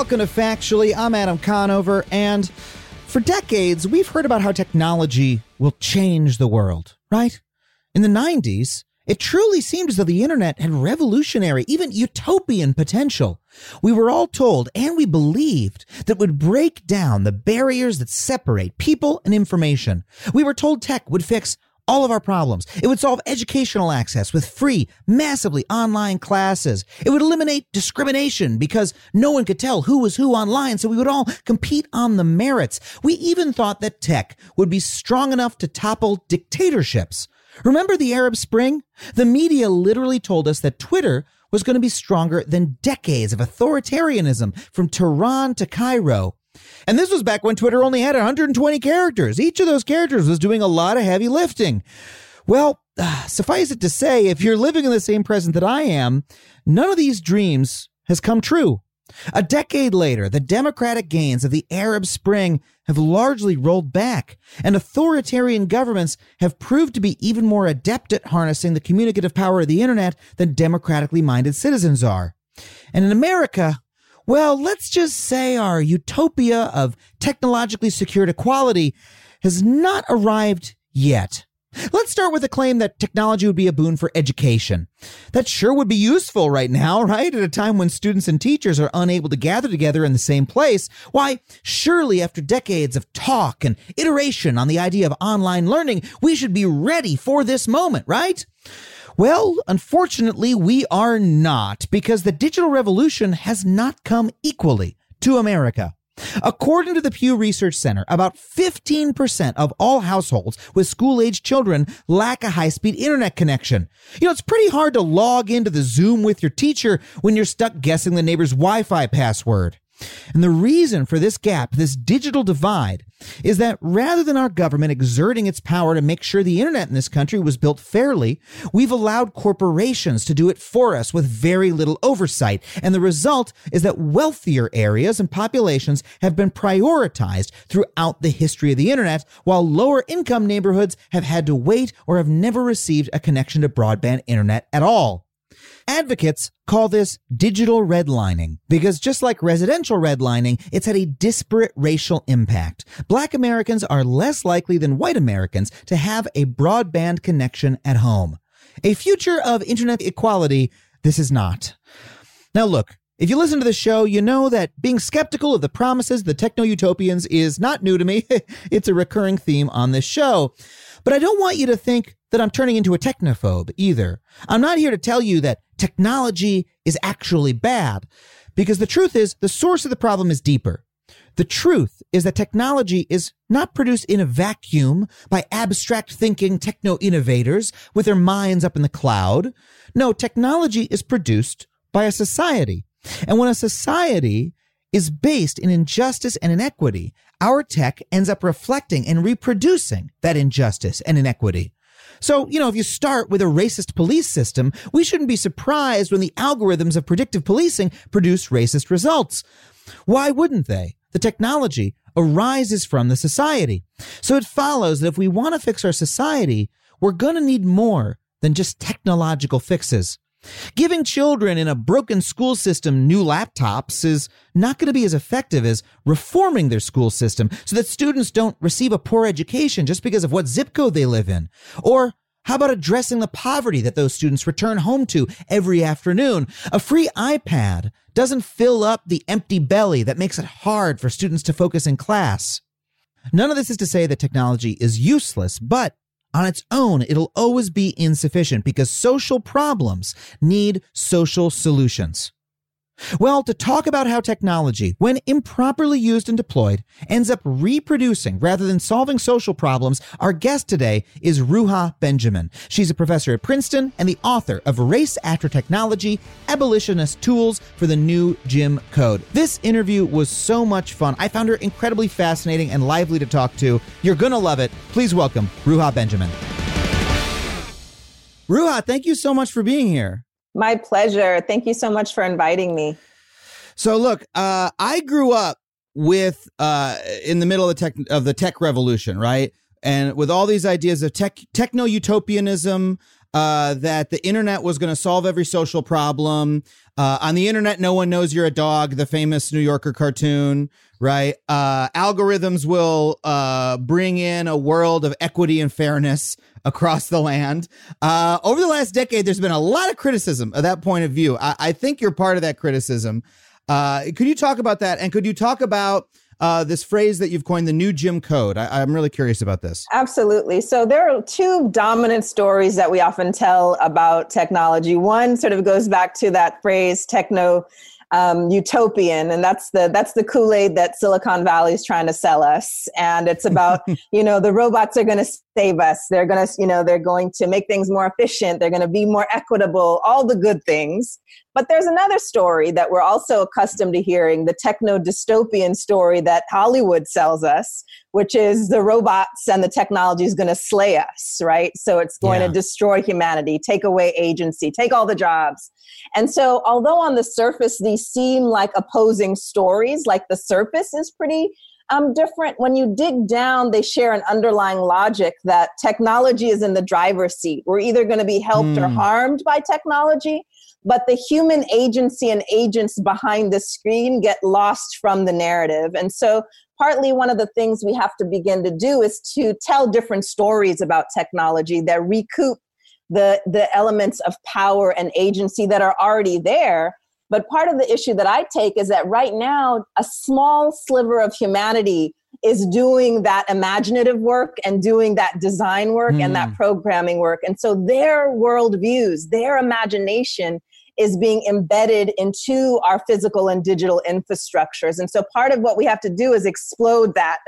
Welcome to Factually. I'm Adam Conover, and for decades, we've heard about how technology will change the world, right? In the 90s, it truly seemed as though the internet had revolutionary, even utopian potential. We were all told, and we believed, that would break down the barriers that separate people and information. We were told tech would fix all of our problems. It would solve educational access with free, massively online classes. It would eliminate discrimination because no one could tell who was who online, so we would all compete on the merits. We even thought that tech would be strong enough to topple dictatorships. Remember the Arab Spring? The media literally told us that Twitter was going to be stronger than decades of authoritarianism from Tehran to Cairo. And this was back when Twitter only had 120 characters. Each of those characters was doing a lot of heavy lifting. Well, uh, suffice it to say, if you're living in the same present that I am, none of these dreams has come true. A decade later, the democratic gains of the Arab Spring have largely rolled back, and authoritarian governments have proved to be even more adept at harnessing the communicative power of the internet than democratically minded citizens are. And in America, well, let's just say our utopia of technologically secured equality has not arrived yet. Let's start with a claim that technology would be a boon for education. That sure would be useful right now, right? At a time when students and teachers are unable to gather together in the same place. Why, surely after decades of talk and iteration on the idea of online learning, we should be ready for this moment, right? Well, unfortunately, we are not because the digital revolution has not come equally to America. According to the Pew Research Center, about 15% of all households with school aged children lack a high speed internet connection. You know, it's pretty hard to log into the Zoom with your teacher when you're stuck guessing the neighbor's Wi Fi password. And the reason for this gap, this digital divide, is that rather than our government exerting its power to make sure the internet in this country was built fairly, we've allowed corporations to do it for us with very little oversight. And the result is that wealthier areas and populations have been prioritized throughout the history of the internet, while lower income neighborhoods have had to wait or have never received a connection to broadband internet at all. Advocates call this digital redlining because just like residential redlining, it's had a disparate racial impact. Black Americans are less likely than white Americans to have a broadband connection at home. A future of internet equality, this is not. Now look, if you listen to the show, you know that being skeptical of the promises of the techno utopians is not new to me. it's a recurring theme on this show. But I don't want you to think that I'm turning into a technophobe either. I'm not here to tell you that technology is actually bad, because the truth is the source of the problem is deeper. The truth is that technology is not produced in a vacuum by abstract thinking techno innovators with their minds up in the cloud. No, technology is produced by a society. And when a society is based in injustice and inequity, our tech ends up reflecting and reproducing that injustice and inequity. So, you know, if you start with a racist police system, we shouldn't be surprised when the algorithms of predictive policing produce racist results. Why wouldn't they? The technology arises from the society. So it follows that if we want to fix our society, we're going to need more than just technological fixes. Giving children in a broken school system new laptops is not going to be as effective as reforming their school system so that students don't receive a poor education just because of what zip code they live in. Or how about addressing the poverty that those students return home to every afternoon? A free iPad doesn't fill up the empty belly that makes it hard for students to focus in class. None of this is to say that technology is useless, but on its own, it'll always be insufficient because social problems need social solutions. Well, to talk about how technology, when improperly used and deployed, ends up reproducing rather than solving social problems, our guest today is Ruha Benjamin. She's a professor at Princeton and the author of Race After Technology Abolitionist Tools for the New Jim Code. This interview was so much fun. I found her incredibly fascinating and lively to talk to. You're going to love it. Please welcome Ruha Benjamin. Ruha, thank you so much for being here. My pleasure. Thank you so much for inviting me. So look, uh, I grew up with uh, in the middle of the tech of the tech revolution, right? And with all these ideas of tech techno utopianism, uh, that the internet was going to solve every social problem. Uh, on the internet, no one knows you're a dog. The famous New Yorker cartoon, right? Uh, algorithms will uh, bring in a world of equity and fairness across the land. Uh, over the last decade, there's been a lot of criticism of that point of view. I, I think you're part of that criticism. Uh, could you talk about that? And could you talk about uh, this phrase that you've coined, the new Jim Code? I, I'm really curious about this. Absolutely. So there are two dominant stories that we often tell about technology. One sort of goes back to that phrase, techno um, utopian, and that's the that's the Kool Aid that Silicon Valley is trying to sell us. And it's about you know the robots are going to save us. They're going to you know they're going to make things more efficient. They're going to be more equitable. All the good things. But there's another story that we're also accustomed to hearing the techno dystopian story that Hollywood sells us, which is the robots and the technology is going to slay us, right? So it's going Yeah. to destroy humanity, take away agency, take all the jobs. And so, although on the surface these seem like opposing stories, like the surface is pretty um, different, when you dig down, they share an underlying logic that technology is in the driver's seat. We're either going to be helped or Hmm. harmed by technology, but the human agency and agents behind the screen get lost from the narrative. And so, partly one of the things we have to begin to do is to tell different stories about technology that recoup the the elements of power and agency that are already there but part of the issue that i take is that right now a small sliver of humanity is doing that imaginative work and doing that design work and that hmm. programming work. And so their worldviews their imagination is being embedded into our physical and digital infrastructures. And so part of what we have to do is explode that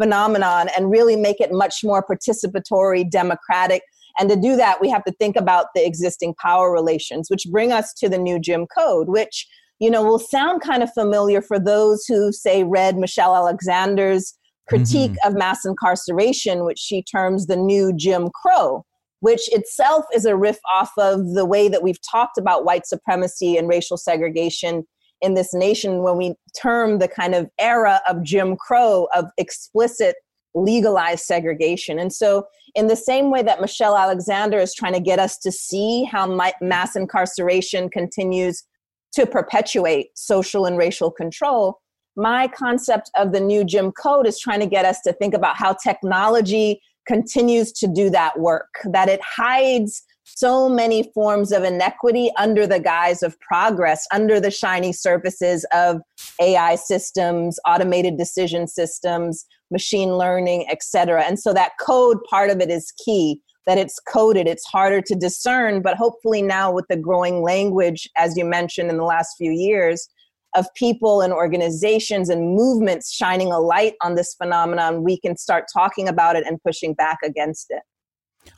phenomenon and really make it much more participatory democratic and to do that, we have to think about the existing power relations, which bring us to the new Jim Code, which you know will sound kind of familiar for those who say read Michelle Alexander's critique mm-hmm. of mass incarceration, which she terms the new Jim Crow, which itself is a riff off of the way that we've talked about white supremacy and racial segregation in this nation when we term the kind of era of Jim Crow of explicit legalized segregation. And so, in the same way that Michelle Alexander is trying to get us to see how mi- mass incarceration continues to perpetuate social and racial control, my concept of the new Jim Code is trying to get us to think about how technology continues to do that work, that it hides so many forms of inequity under the guise of progress, under the shiny surfaces of AI systems, automated decision systems, machine learning, et cetera. And so that code part of it is key, that it's coded, it's harder to discern, but hopefully now with the growing language, as you mentioned in the last few years, of people and organizations and movements shining a light on this phenomenon, we can start talking about it and pushing back against it.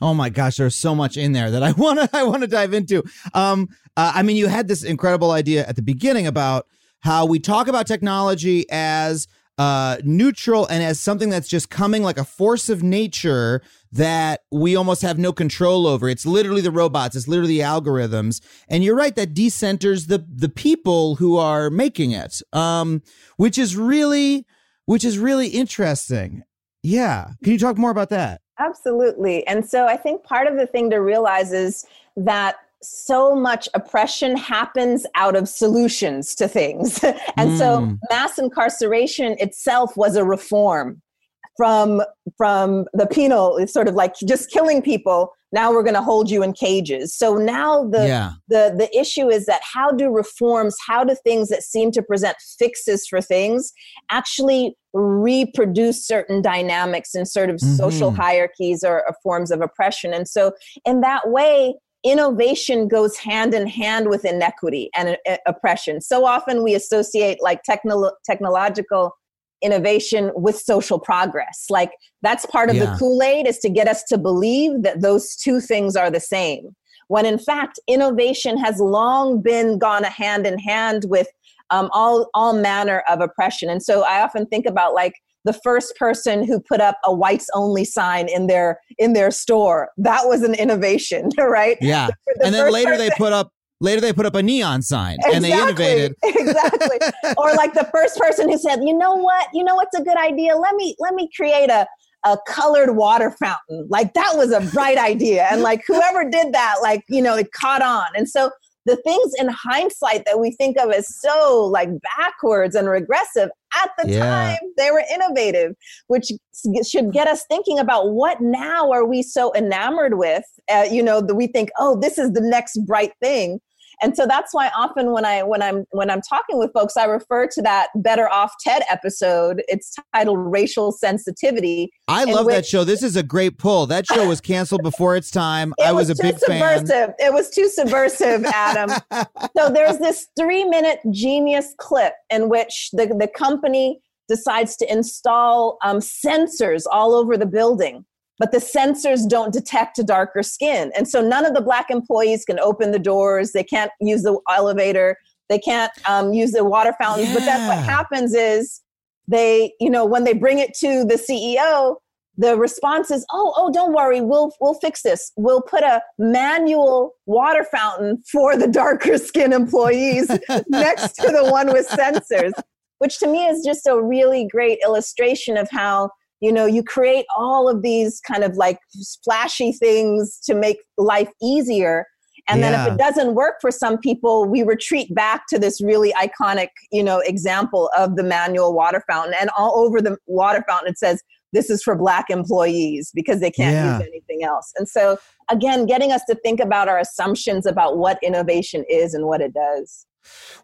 Oh my gosh, there's so much in there that I want to I want to dive into. Um, uh, I mean, you had this incredible idea at the beginning about how we talk about technology as uh, neutral and as something that's just coming like a force of nature that we almost have no control over. It's literally the robots, it's literally the algorithms. And you're right, that decenters the the people who are making it. Um, which is really which is really interesting. Yeah. Can you talk more about that? Absolutely. And so I think part of the thing to realize is that so much oppression happens out of solutions to things. and so Mm. mass incarceration itself was a reform from from the penal it's sort of like just killing people now we're going to hold you in cages so now the yeah. the the issue is that how do reforms how do things that seem to present fixes for things actually reproduce certain dynamics and sort of social Mhm. hierarchies or, or forms of oppression and so in that way innovation goes hand in hand with inequity and uh, oppression. So often we associate like technolo- technological innovation with social progress. Like that's part of Yeah. the kool-aid is to get us to believe that those two things are the same. When in fact innovation has long been gone hand in hand with um, all all manner of oppression. And so i often think about like the first person who put up a whites only sign in their in their store. That was an innovation, right? Yeah. The- the and then later they put up later they put up a neon sign and they innovated. exactly. or like the first person who said, "You know what? You know what's a good idea? Let me let me create a a colored water fountain." Like that was a bright idea, and like whoever did that, like you know, it caught on. And so the things in hindsight that we think of as so like backwards and regressive at the Yeah. time they were innovative which should get us thinking about what now are we so enamored with uh, you know that we think oh this is the next bright thing and so that's why often when i when i'm when i'm talking with folks i refer to that better off ted episode it's titled racial sensitivity I love that show. This is a great pull. That show was canceled before its time. it I was, a too big fan. subversive it was too subversive adam so there's this three minute genius clip in which the, the company decides to install um, sensors all over the building but the sensors don't detect a darker skin. And so none of the black employees can open the doors. They can't use the elevator. They can't um, use the water fountains. But that's what happens is they you know when they bring it to the ceo the response is oh oh don't worry. We'll we'll fix this. We'll put a manual water fountain for the darker skin employees next to the one with sensors which to me is just a really great illustration of how you know you create all of these kind of like flashy things to make life easier. And then if it doesn't work for some people we retreat back to this really iconic you know example of the manual water fountain. And all over the water fountain it says this is for black employees because they can't Yeah. use anything else. And so again getting us to think about our assumptions about what innovation is and what it does.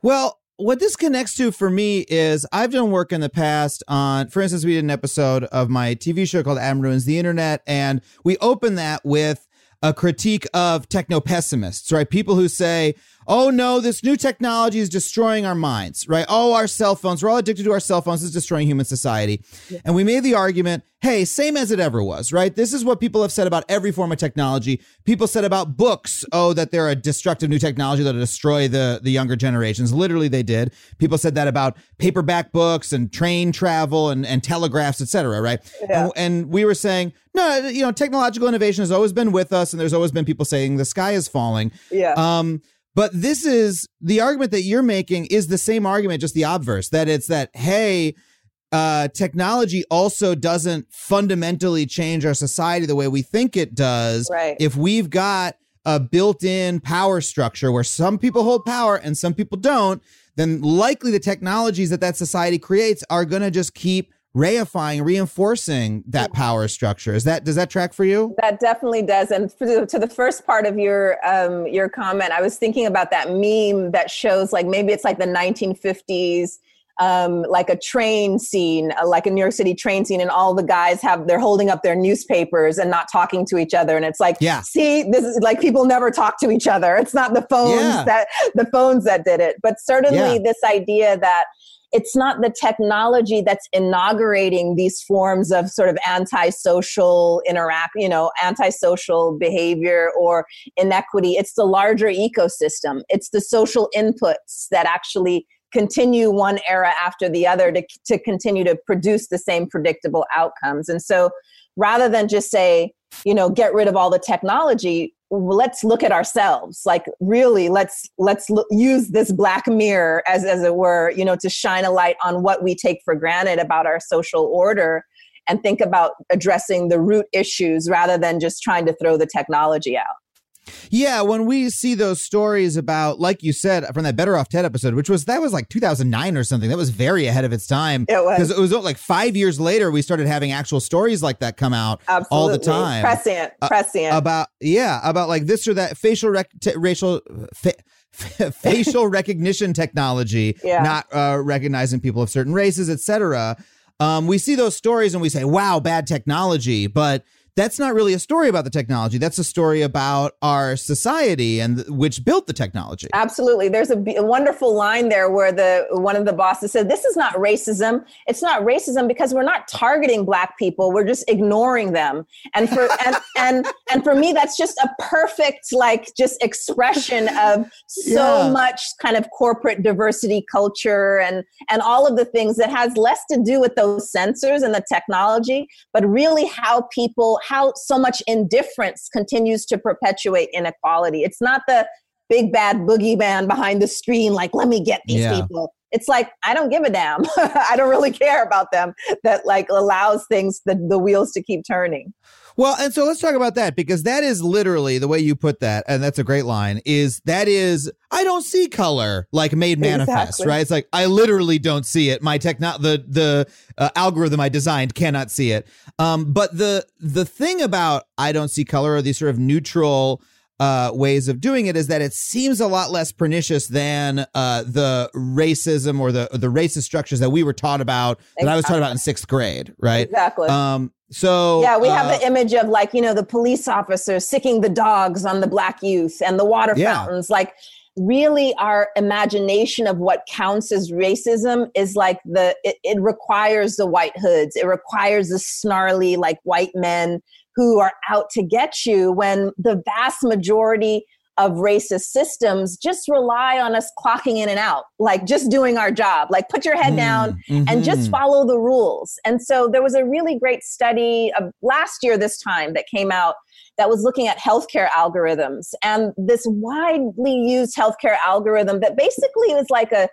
Well, what this connects to for me is I've done work in the past on, for instance, we did an episode of my TV show called Adam Ruins the Internet, and we open that with a critique of techno pessimists, right? People who say, oh no, this new technology is destroying our minds, right? Oh, our cell phones, we're all addicted to our cell phones, it's destroying human society. And we made the argument, hey, same as it ever was, right? This is what people have said about every form of technology. People said about books, oh, that they're a destructive new technology that'll destroy the, the younger generations. Literally, they did. People said that about paperback books and train travel and, and telegraphs, et cetera, right? Yeah. And, and we were saying, no, you know, technological innovation has always been with us, and there's always been people saying the sky is falling. yeah Um, but this is the argument that you're making is the same argument, just the obverse. That it's that hey, uh, technology also doesn't fundamentally change our society the way we think it does. Right. If we've got a built-in power structure where some people hold power and some people don't, then likely the technologies that that society creates are going to just keep reifying, reinforcing that power structure. Is that does that track for you? That definitely does. And the, to the first part of your um, your comment, I was thinking about that meme that shows like maybe it's like the 1950s, um, like a train scene, uh, like a New York City train scene, and all the guys have they're holding up their newspapers and not talking to each other, and it's like, Yeah. see, this is like people never talk to each other. It's not the phones Yeah. that the phones that did it, but certainly Yeah. this idea that it's not the technology that's inaugurating these forms of sort of antisocial interact, you know, antisocial behavior or inequity. It's the larger ecosystem. It's the social inputs that actually continue one era after the other to, to continue to produce the same predictable outcomes. And so rather than just say, you know, get rid of all the technology, let's look at ourselves. Like really let's let's lo- use this black mirror as as it were you know to shine a light on what we take for granted about our social order and think about addressing the root issues rather than just trying to throw the technology out Yeah, when we see those stories about, like you said, from that Better Off Ted episode, which was that was like 2009 or something. That was very ahead of its time. It was. because it was like five years later we started having actual stories like that come out absolutely all the time prescient Uh, prescient about yeah about like this or that facial rec- t- racial fa- facial recognition technology, Yeah. not uh, recognizing people of certain races, etc. Um, we see those stories and we say, "Wow, bad technology," but that's not really a story about the technology. That's a story about our society and th- which built the technology. Absolutely. There's a, b- a wonderful line there where the one of the bosses said, "This is not racism. It's not racism because we're not targeting black people. We're just ignoring them." And for and and and for me, that's just a perfect like just expression of so Yeah. much kind of corporate diversity culture and and all of the things that has less to do with those sensors and the technology, but really how people how so much indifference continues to perpetuate inequality. It's not the big bad boogeyman behind the screen, like, let me get these Yeah. people. It's like, I don't give a damn. I don't really care about them. That like allows things, the, the wheels to keep turning. Well, and so let's talk about that because that is literally the way you put that, and that's a great line. Is that is I don't see color like made manifest, Exactly. right? It's like I literally don't see it. My techno the the uh, algorithm I designed cannot see it. Um, but the the thing about I don't see color or these sort of neutral uh, ways of doing it is that it seems a lot less pernicious than uh, the racism or the the racist structures that we were taught about that I was taught about in sixth grade, right? Exactly. Um, so yeah, we have uh, the image of like, you know, the police officers sicking the dogs on the black youth and the water Yeah. fountains. Like, really, our imagination of what counts as racism is like the, it, it requires the white hoods, it requires the snarly, like, white men who are out to get you when the vast majority of racist systems just rely on us clocking in and out, like just doing our job, like put your head down and just mhm. follow the rules. And so there was a really great study of last year this time that came out that was looking at healthcare algorithms and this widely used healthcare algorithm that basically is like a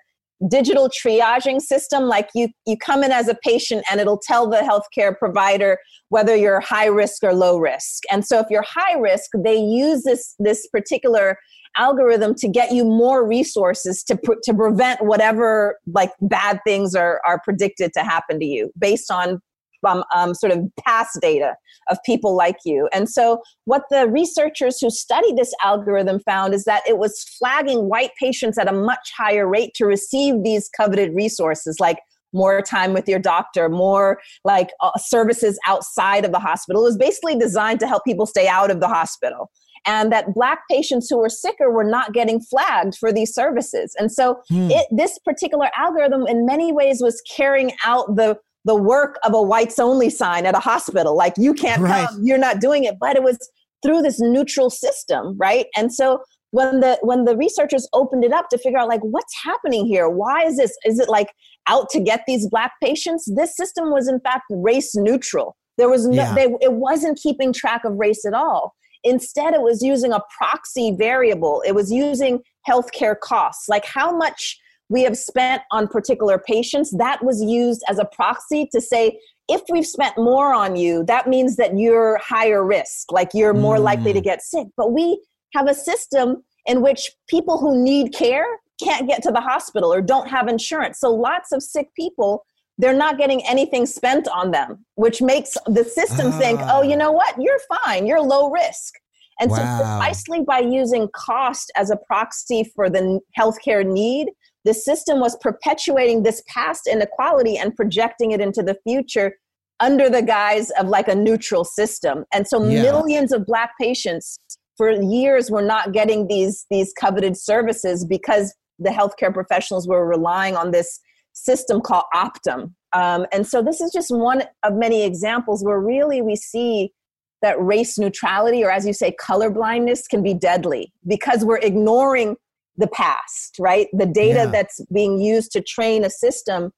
digital triaging system like you you come in as a patient and it'll tell the healthcare provider whether you're high risk or low risk. And so if you're high risk they use this this particular algorithm to get you more resources to pr- to prevent whatever like bad things are are predicted to happen to you based on um, um, sort of past data of people like you. And so, what the researchers who studied this algorithm found is that it was flagging white patients at a much higher rate to receive these coveted resources like more time with your doctor, more like uh, services outside of the hospital. It was basically designed to help people stay out of the hospital. And that black patients who were sicker were not getting flagged for these services. And so, Hmm. it, this particular algorithm, in many ways, was carrying out the the work of a whites only sign at a hospital. Like you can't Right. come, you're not doing it. But it was through this neutral system, right? And so when the when the researchers opened it up to figure out like what's happening here, why is this? Is it like out to get these black patients? This system was in fact race neutral. There was no, Yeah. they, it wasn't keeping track of race at all. Instead, it was using a proxy variable. It was using healthcare costs, like how much we have spent on particular patients. That was used as a proxy to say, if we've spent more on you, that means that you're higher risk, like you're more likely to Mm. get sick. But we have a system in which people who need care can't get to the hospital or don't have insurance. So lots of sick people, they're not getting anything spent on them, which makes the system think, Ah. oh, you know what? You're fine. You're low risk. And Wow. so precisely by using cost as a proxy for the healthcare need, the system was perpetuating this past inequality and projecting it into the future under the guise of like a neutral system. And so Yeah. millions of black patients for years were not getting these these coveted services because the healthcare professionals were relying on this system called Optum. Um, and so this is just one of many examples where really we see that race neutrality, or as you say, color blindness, can be deadly because we're ignoring the past, right? The data Yeah. that's being used to train a system,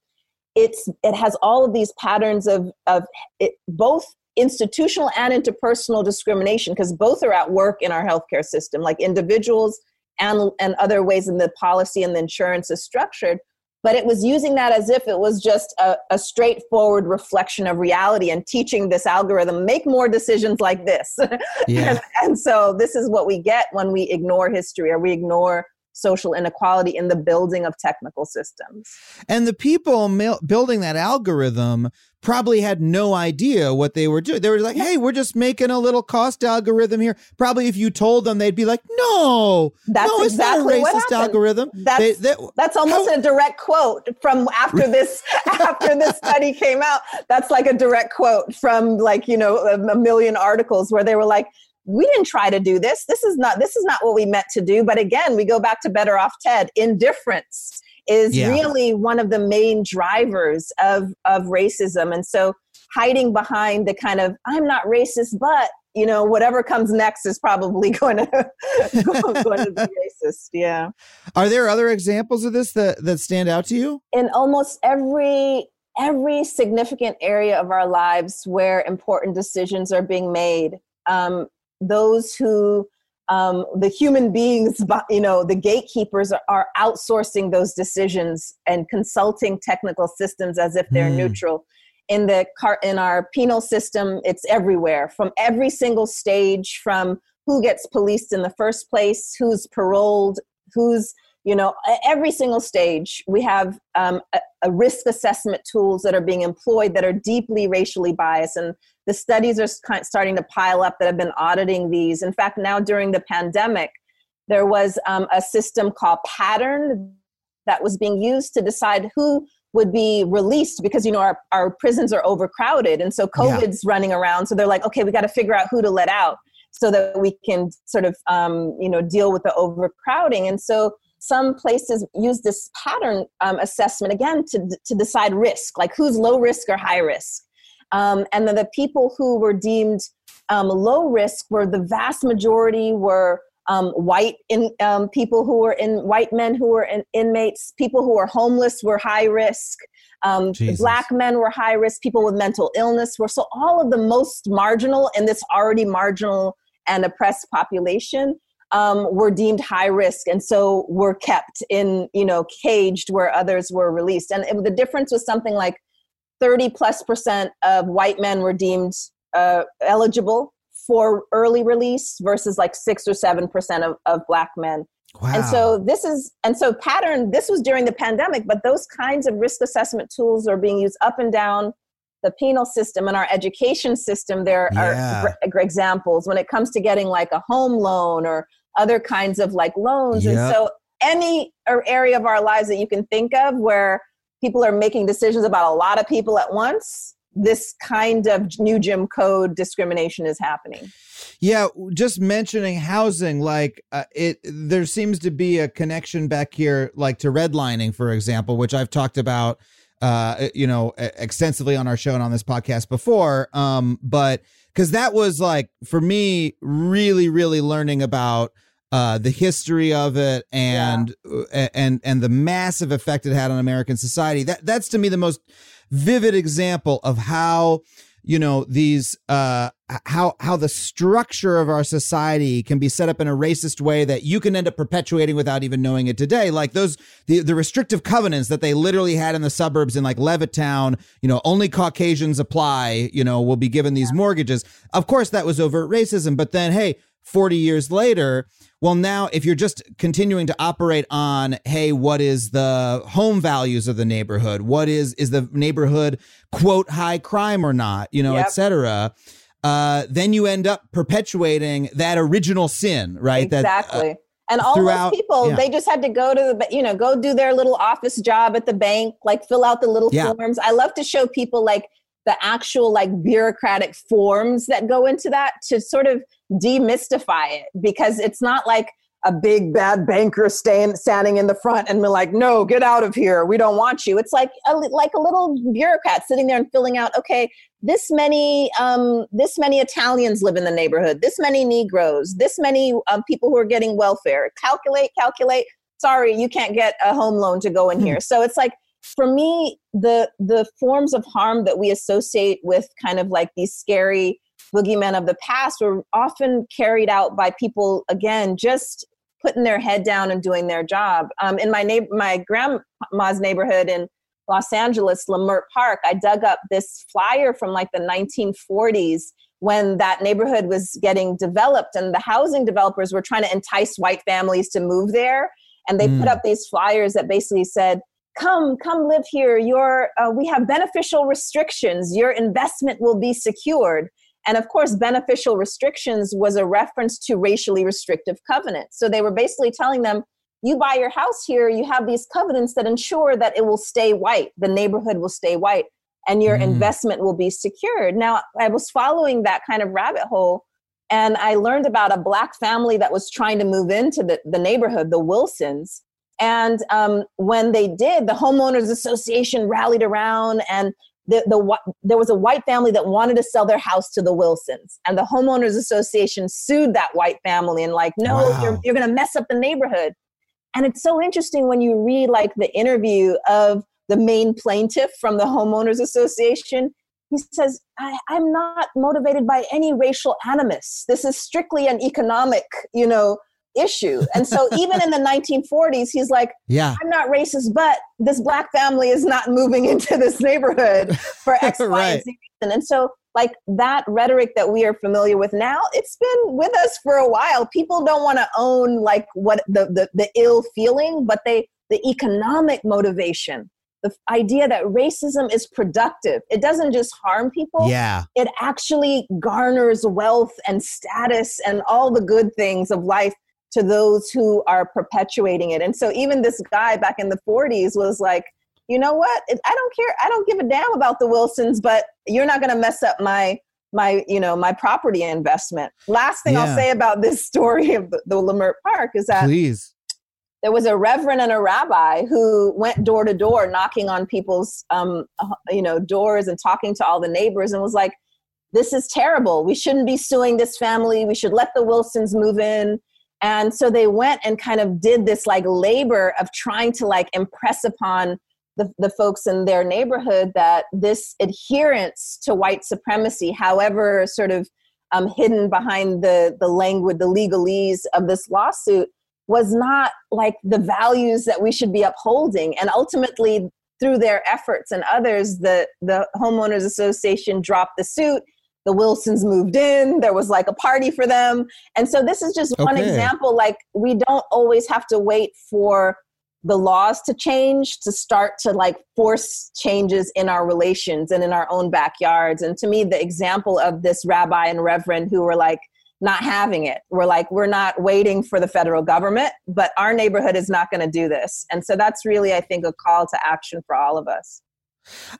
it's it has all of these patterns of of it, both institutional and interpersonal discrimination because both are at work in our healthcare system, like individuals and and other ways in the policy and the insurance is structured. But it was using that as if it was just a, a straightforward reflection of reality and teaching this algorithm make more decisions like this. Yeah. and, and so this is what we get when we ignore history or we ignore social inequality in the building of technical systems. And the people mil- building that algorithm probably had no idea what they were doing. They were like, "Hey, we're just making a little cost algorithm here." Probably, if you told them, they'd be like, "No, That's no, it's exactly not a racist algorithm." That's They- they- that's almost how- a direct quote from after this after this study came out. That's like a direct quote from like you know a, a million articles where they were like, "We didn't try to do this. This is not this is not what we meant to do." But again, we go back to Better Off Ted. Indifference is Yeah. really one of the main drivers of of racism, and so hiding behind the kind of "I'm not racist," but you know whatever comes next is probably going to going to be racist. Yeah. Are there other examples of this that that stand out to you? in almost every every significant area of our lives where important decisions are being made um, those who um, the human beings you know the gatekeepers are, are outsourcing those decisions and consulting technical systems as if they're Hmm. neutral in the car in our penal system it's everywhere from every single stage from who gets policed in the first place who's paroled who's you know at every single stage we have um, a, a risk assessment tools that are being employed that are deeply racially biased and the studies are kind- starting to pile up that have been auditing these in fact now during the pandemic there was um, a system called pattern that was being used to decide who would be released because you know our, our prisons are overcrowded and so Yeah. covid's running around so they're like okay we got to figure out who to let out so that we can sort of um, you know deal with the overcrowding and so some places use this pattern um, assessment again to, to decide risk like who's low risk or high risk. Um, and then the people who were deemed um, low risk were the vast majority were um, white in um, people who were in white men who were in, inmates people who were homeless were high risk um, black men were high risk people with mental illness were so all of the most marginal in this already marginal and oppressed population um, were deemed high risk and so were kept in you know caged where others were released and it, the difference was something like 30 plus percent of white men were deemed uh, eligible for early release versus like six or seven percent of, of black men Wow. and so this is and so pattern this was during the pandemic but those kinds of risk assessment tools are being used up and down the penal system and our education system there Yeah. are examples when it comes to getting like a home loan or other kinds of like loans Yep. and so any area of our lives that you can think of where people are making decisions about a lot of people at once this kind of new jim code discrimination is happening Yeah, just mentioning housing, like uh, it, there seems to be a connection back here, like to redlining, for example, which I've talked about, uh, you know, extensively on our show and on this podcast before. Um, but because that was like for me, really, really learning about uh, the history of it and uh, and and the massive effect it had on American society. That that's to me the most vivid example of how you know these uh how how the structure of our society can be set up in a racist way that you can end up perpetuating without even knowing it today. Like those the the restrictive covenants that they literally had in the suburbs in like Levittown you know only caucasians apply you know will be given these mortgages. Of course that was overt racism but then hey 40 years later well now if you're just continuing to operate on hey what is the home values of the neighborhood what is is the neighborhood quote high crime or not you know Yep. et cetera uh then you end up perpetuating that original sin right That, uh, exactly and all those people yeah. they just had to go to the you know go do their little office job at the bank like fill out the little Yeah. forms i love to show people like the actual like bureaucratic forms that go into that to sort of demystify it because it's not like a big bad banker staying standing in the front and we're like no get out of here we don't want you it's like a, like a little bureaucrat sitting there and filling out okay this many um, this many Italians live in the neighborhood. This many Negroes. This many um, people who are getting welfare. Calculate, calculate. Sorry, you can't get a home loan to go in here. So it's like for me, the the forms of harm that we associate with kind of like these scary boogeymen of the past were often carried out by people again just putting their head down and doing their job. Um, in my neighbor, my grandma's neighborhood in Los Angeles, Leimert Park, I dug up this flyer from like the 1940s when that neighborhood was getting developed and the housing developers were trying to entice white families to move there. and they Mm. put up these flyers that basically said, "Come, come live here. Your uh, we have beneficial restrictions. Your investment will be secured." And of course, beneficial restrictions was a reference to racially restrictive covenants. So they were basically telling them, you buy your house here, you have these covenants that ensure that it will stay white, the neighborhood will stay white, and your Mm. investment will be secured. Now, I was following that kind of rabbit hole, and I learned about a black family that was trying to move into the, the neighborhood, the Wilsons. And um, when they did, the homeowners association rallied around, and the, the there was a white family that wanted to sell their house to the Wilsons, and the homeowners association sued that white family and like, no, Wow. you're you're going to mess up the neighborhood. And it's so interesting when you read like the interview of the main plaintiff from the homeowners association. He says, I, I'm not motivated by any racial animus. This is strictly an economic, you know, issue. And so even in the 1940s, he's like, Yeah. I'm not racist, but this black family is not moving into this neighborhood for X, Y, Right. and Z reason. And so, like that rhetoric that we are familiar with now, it's been with us for a while. People don't want to own like what the, the the ill feeling, but they the economic motivation, the idea that racism is productive. It doesn't just harm people Yeah. it actually garners wealth and status and all the good things of life to those who are perpetuating it. And so even this guy back in the 40s was like, you know what? I don't care. I don't give a damn about the Wilsons, but you're not going to mess up my my you know my property investment. Last thing Yeah. I'll say about this story of the, the Leimert Park is that Please. there was a reverend and a rabbi who went door to door knocking on people's um, uh, you know doors and talking to all the neighbors and was like this is terrible we shouldn't be suing this family we should let the wilsons move in and so they went and kind of did this like labor of trying to like impress upon the, the folks in their neighborhood that this adherence to white supremacy however sort of um, hidden behind the the language the legalese of this lawsuit was not like the values that we should be upholding. And ultimately through their efforts and others the the homeowners association dropped the suit the wilsons moved in there was like a party for them and so this is just one example like we don't always have to wait for the laws to change to start to like force changes in our relations and in our own backyards and to me the example of this rabbi and reverend who were like not having it. We're like, we're not waiting for the federal government, but our neighborhood is not going to do this. And so that's really, I think, a call to action for all of us.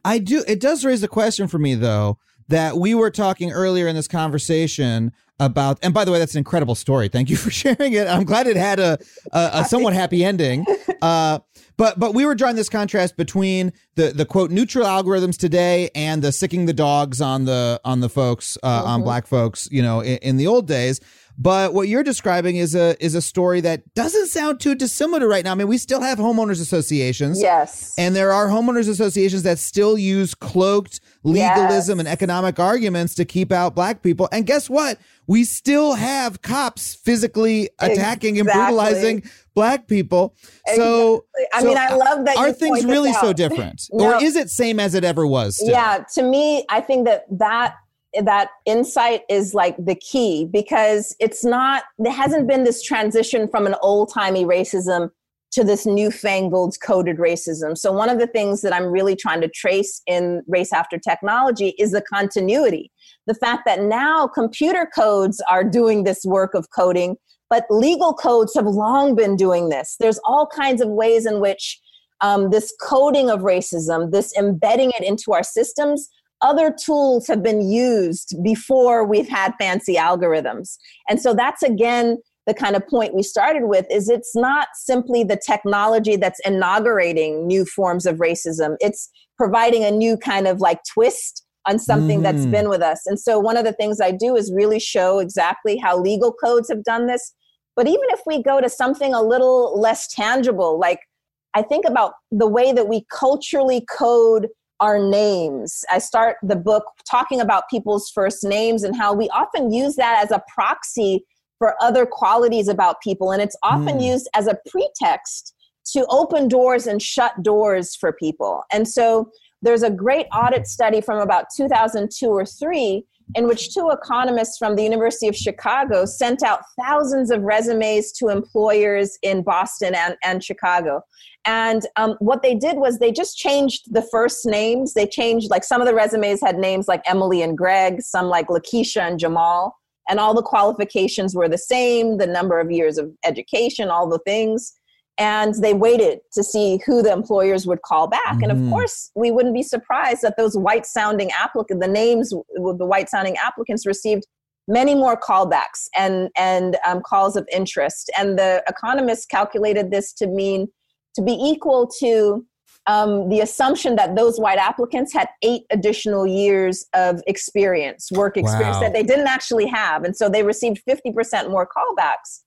I do. It does raise a question for me, though, that we were talking earlier in this conversation about. And by the way, that's an incredible story. Thank you for sharing it. I'm glad it had a a, a somewhat happy ending. Uh, but but we were drawing this contrast between the the quote neutral algorithms today and the sicking the dogs on the on the folks uh, on black folks. You know, in, in the old days. But what you're describing is a is a story that doesn't sound too dissimilar right now. I mean, we still have homeowners associations. Yes. And there are homeowners associations that still use cloaked legalism Yes. and economic arguments to keep out black people. And guess what? We still have cops physically attacking and brutalizing black people. So, I so mean, I love that. are things really so different? No. Or is it same as it ever was? still? Yeah, to me, I think that that that insight is like the key because it's not there hasn't been this transition from an old-timey racism to this newfangled coded racism. So one of the things that I'm really trying to trace in race after technology is the continuity. The fact that now computer codes are doing this work of coding, but legal codes have long been doing this. There's all kinds of ways in which um, this coding of racism, this embedding it into our systems, other tools have been used before we've had fancy algorithms. And so that's again the kind of point we started with is it's not simply the technology that's inaugurating new forms of racism. It's providing a new kind of like twist on something that's mm. been with us. And so one of the things I do is really show exactly how legal codes have done this. But even if we go to something a little less tangible, like I think about the way that we culturally code our names. I start the book talking about people's first names and how we often use that as a proxy for other qualities about people. And it's often Hmm. used as a pretext to open doors and shut doors for people. And so there's a great audit study from about 2002 or three in which two economists from the University of Chicago sent out thousands of resumes to employers in Boston and, and Chicago. And um, what they did was they just changed the first names. They changed, like, some of the resumes had names like Emily and Greg, some like Lakeisha and Jamal, and all the qualifications were the same the number of years of education, all the things and they waited to see who the employers would call back mm-hmm. and of mm-hmm. course we wouldn't be surprised that those white sounding applicants the names with the white sounding applicants received many more callbacks and and um, calls of interest and the economists calculated this to mean to be equal to um, the assumption that those white applicants had eight additional years of experience work experience wow. that they didn't actually have and so they received 50% more callbacks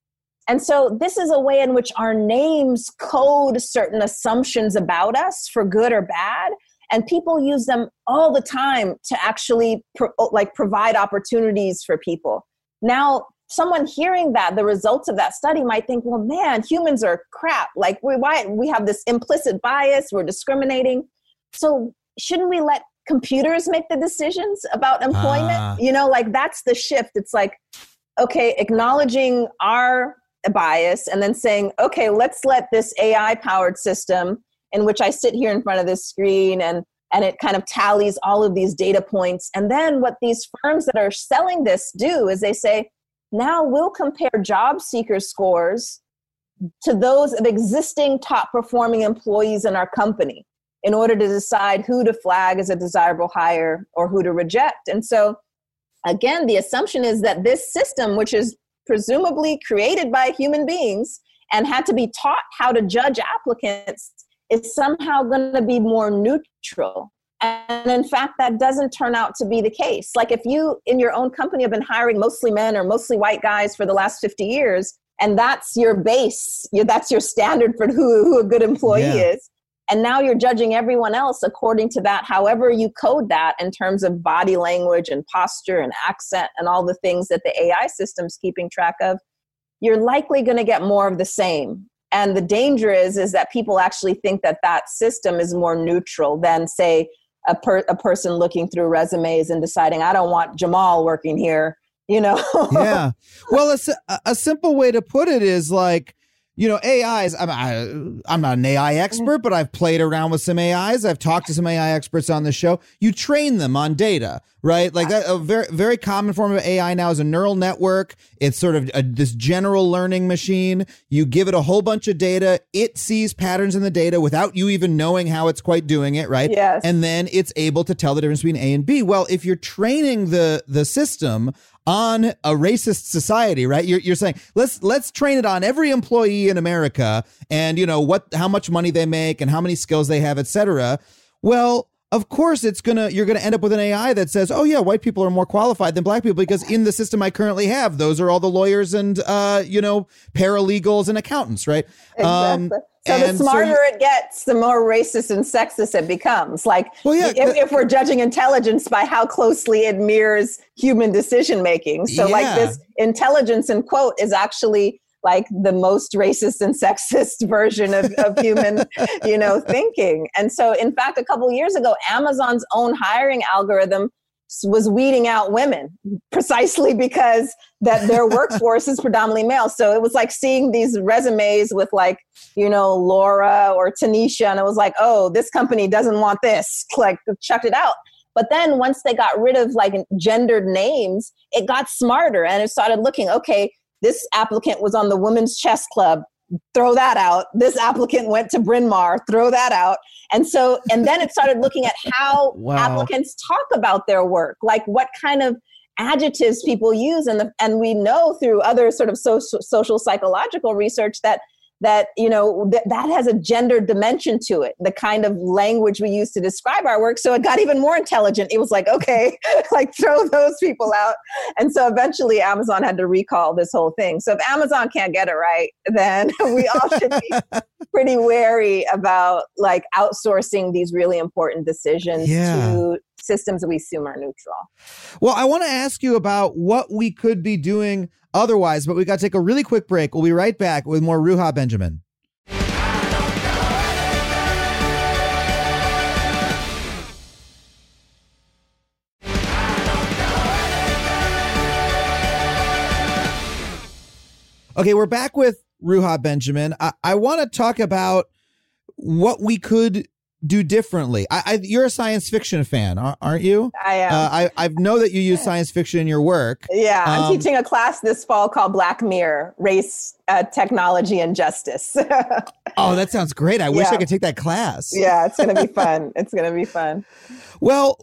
and so this is a way in which our names code certain assumptions about us for good or bad. And people use them all the time to actually pro- like provide opportunities for people. Now, someone hearing that, the results of that study might think, well, man, humans are crap. Like we, why, we have this implicit bias, we're discriminating. So shouldn't we let computers make the decisions about employment? Uh. You know, like that's the shift. It's like, okay, acknowledging our a bias and then saying, okay, let's let this AI powered system in which I sit here in front of this screen and and it kind of tallies all of these data points. And then what these firms that are selling this do is they say, now we'll compare job seeker scores to those of existing top performing employees in our company in order to decide who to flag as a desirable hire or who to reject. And so again, the assumption is that this system, which is presumably created by human beings and had to be taught how to judge applicants is somehow going to be more neutral. And in fact, that doesn't turn out to be the case. Like if you in your own company have been hiring mostly men or mostly white guys for the last 50 years, and that's your base, that's your standard for who, who a good employee yeah. is, and now you're judging everyone else according to that, however you code that in terms of body language and posture and accent and all the things that the AI system's keeping track of. You're likely going to get more of the same. And the danger is, is that people actually think that that system is more neutral than, say, a, per, a person looking through resumes and deciding, I don't want Jamal working here, you know? yeah. Well, a, a simple way to put it is like, you know, AIs, I'm, I, I'm not an AI expert, but I've played around with some AIs. I've talked to some AI experts on the show. You train them on data, right? Like that, a very, very common form of AI now is a neural network. It's sort of a, this general learning machine. You give it a whole bunch of data. It sees patterns in the data without you even knowing how it's quite doing it, right? Yes. And then it's able to tell the difference between A and B. Well, if you're training the, the system on a racist society, right? You're, you're saying let's let's train it on every employee in America and you know what how much money they make and how many skills they have, etc. Well, of course it's gonna you're gonna end up with an AI that says, oh yeah, white people are more qualified than black people because in the system I currently have, those are all the lawyers and uh, you know paralegals and accountants, right? Exactly. Um, so and the smarter so you, it gets, the more racist and sexist it becomes. Like well, yeah, if, if, we're judging intelligence by how closely it mirrors human decision making. So yeah. like this intelligence in quote is actually like the most racist and sexist version of, of human you know thinking and so in fact a couple years ago amazon's own hiring algorithm was weeding out women precisely because that their workforce is predominantly male. So it was like seeing these resumes with like, you know, Laura or Tanisha, and it was like, oh, this company doesn't want this. Like, chucked it out. But then once they got rid of like gendered names, it got smarter and it started looking, okay, this applicant was on the women's chess club throw that out. This applicant went to Bryn Mawr, throw that out. And so, and then it started looking at how wow. applicants talk about their work, like what kind of adjectives people use. And, the, and we know through other sort of social, social psychological research that that you know th- that has a gender dimension to it the kind of language we use to describe our work. So it got even more intelligent. It was like okay like throw those people out. And so eventually amazon had to recall this whole thing. So if amazon can't get it right then we all should be pretty wary about like outsourcing these really important decisions yeah. to systems we assume are neutral. Well, I want to ask you about what we could be doing otherwise, but we got to take a really quick break. We'll be right back with more Ruha Benjamin. Okay, we're back with Ruha Benjamin. I, I want to talk about what we could do differently. I, I, you're a science fiction fan, aren't you? I am. Uh, I, I know that you use science fiction in your work. yeah, I'm um, teaching a class this fall called Black Mirror Race, uh, Technology, and Justice. Oh, that sounds great. I wish I could take that class. yeah, it's going to be fun. It's going to be fun. Well,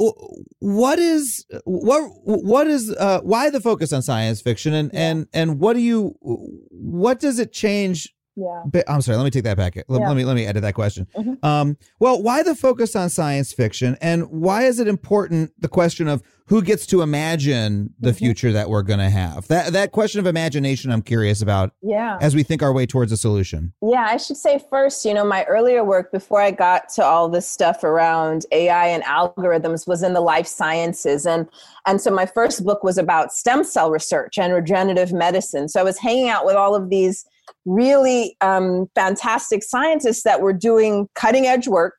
what is what what is uh, why the focus on science fiction and and and what do you what does it change Yeah. But I'm sorry. Let me take that back. Let, Yeah. let me let me edit that question. Mhm. Um, well, why the focus on science fiction, and why is it important? The question of who gets to imagine the Mhm. future that we're going to have. That that question of imagination, I'm curious about Yeah. as we think our way towards a solution. Yeah, I should say first, you know, my earlier work before I got to all this stuff around AI and algorithms was in the life sciences and and so my first book was about stem cell research and regenerative medicine. So I was hanging out with all of these really um, fantastic scientists that were doing cutting edge work,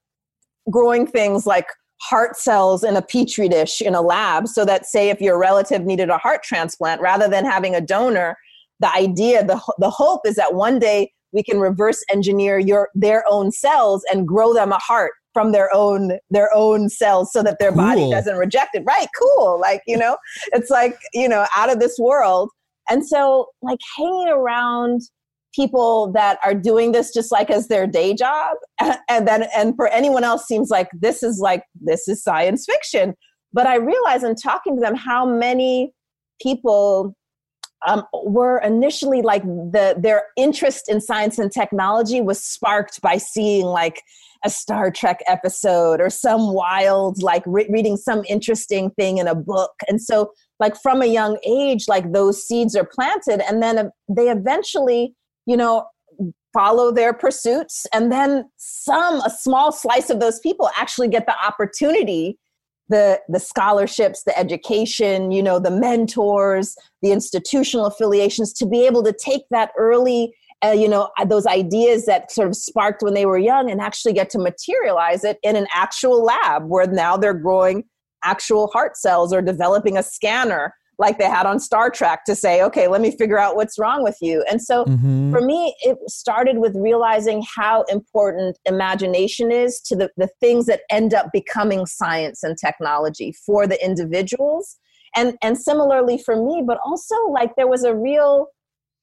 growing things like heart cells in a petri dish in a lab so that say if your relative needed a heart transplant rather than having a donor the idea the, the hope is that one day we can reverse engineer your their own cells and grow them a heart from their own their own cells so that their body doesn't reject it. Right cool. Like you know it's like you know out of this world. And so like hanging around people that are doing this just like as their day job and then and for anyone else seems like this is like this is science fiction. But i realize in talking to them how many people um, were initially like the their interest in science and technology was sparked by seeing like a Star Trek episode or some wild like re- reading some interesting thing in a book, and so like from a young age, like those seeds are planted, and then uh, they eventually, you know, follow their pursuits, and then some a small slice of those people actually get the opportunity the the scholarships the education you know the mentors the institutional affiliations to be able to take that early uh, you know uh, those ideas that sort of sparked when they were young and actually get to materialize it in an actual lab where now they're growing actual heart cells or developing a scanner like they had on Star Trek to say okay let me figure out what's wrong with you. And so Mhm. for me it started with realizing how important imagination is to the, the things that end up becoming science and technology for the individuals. And and similarly for me but also like there was a real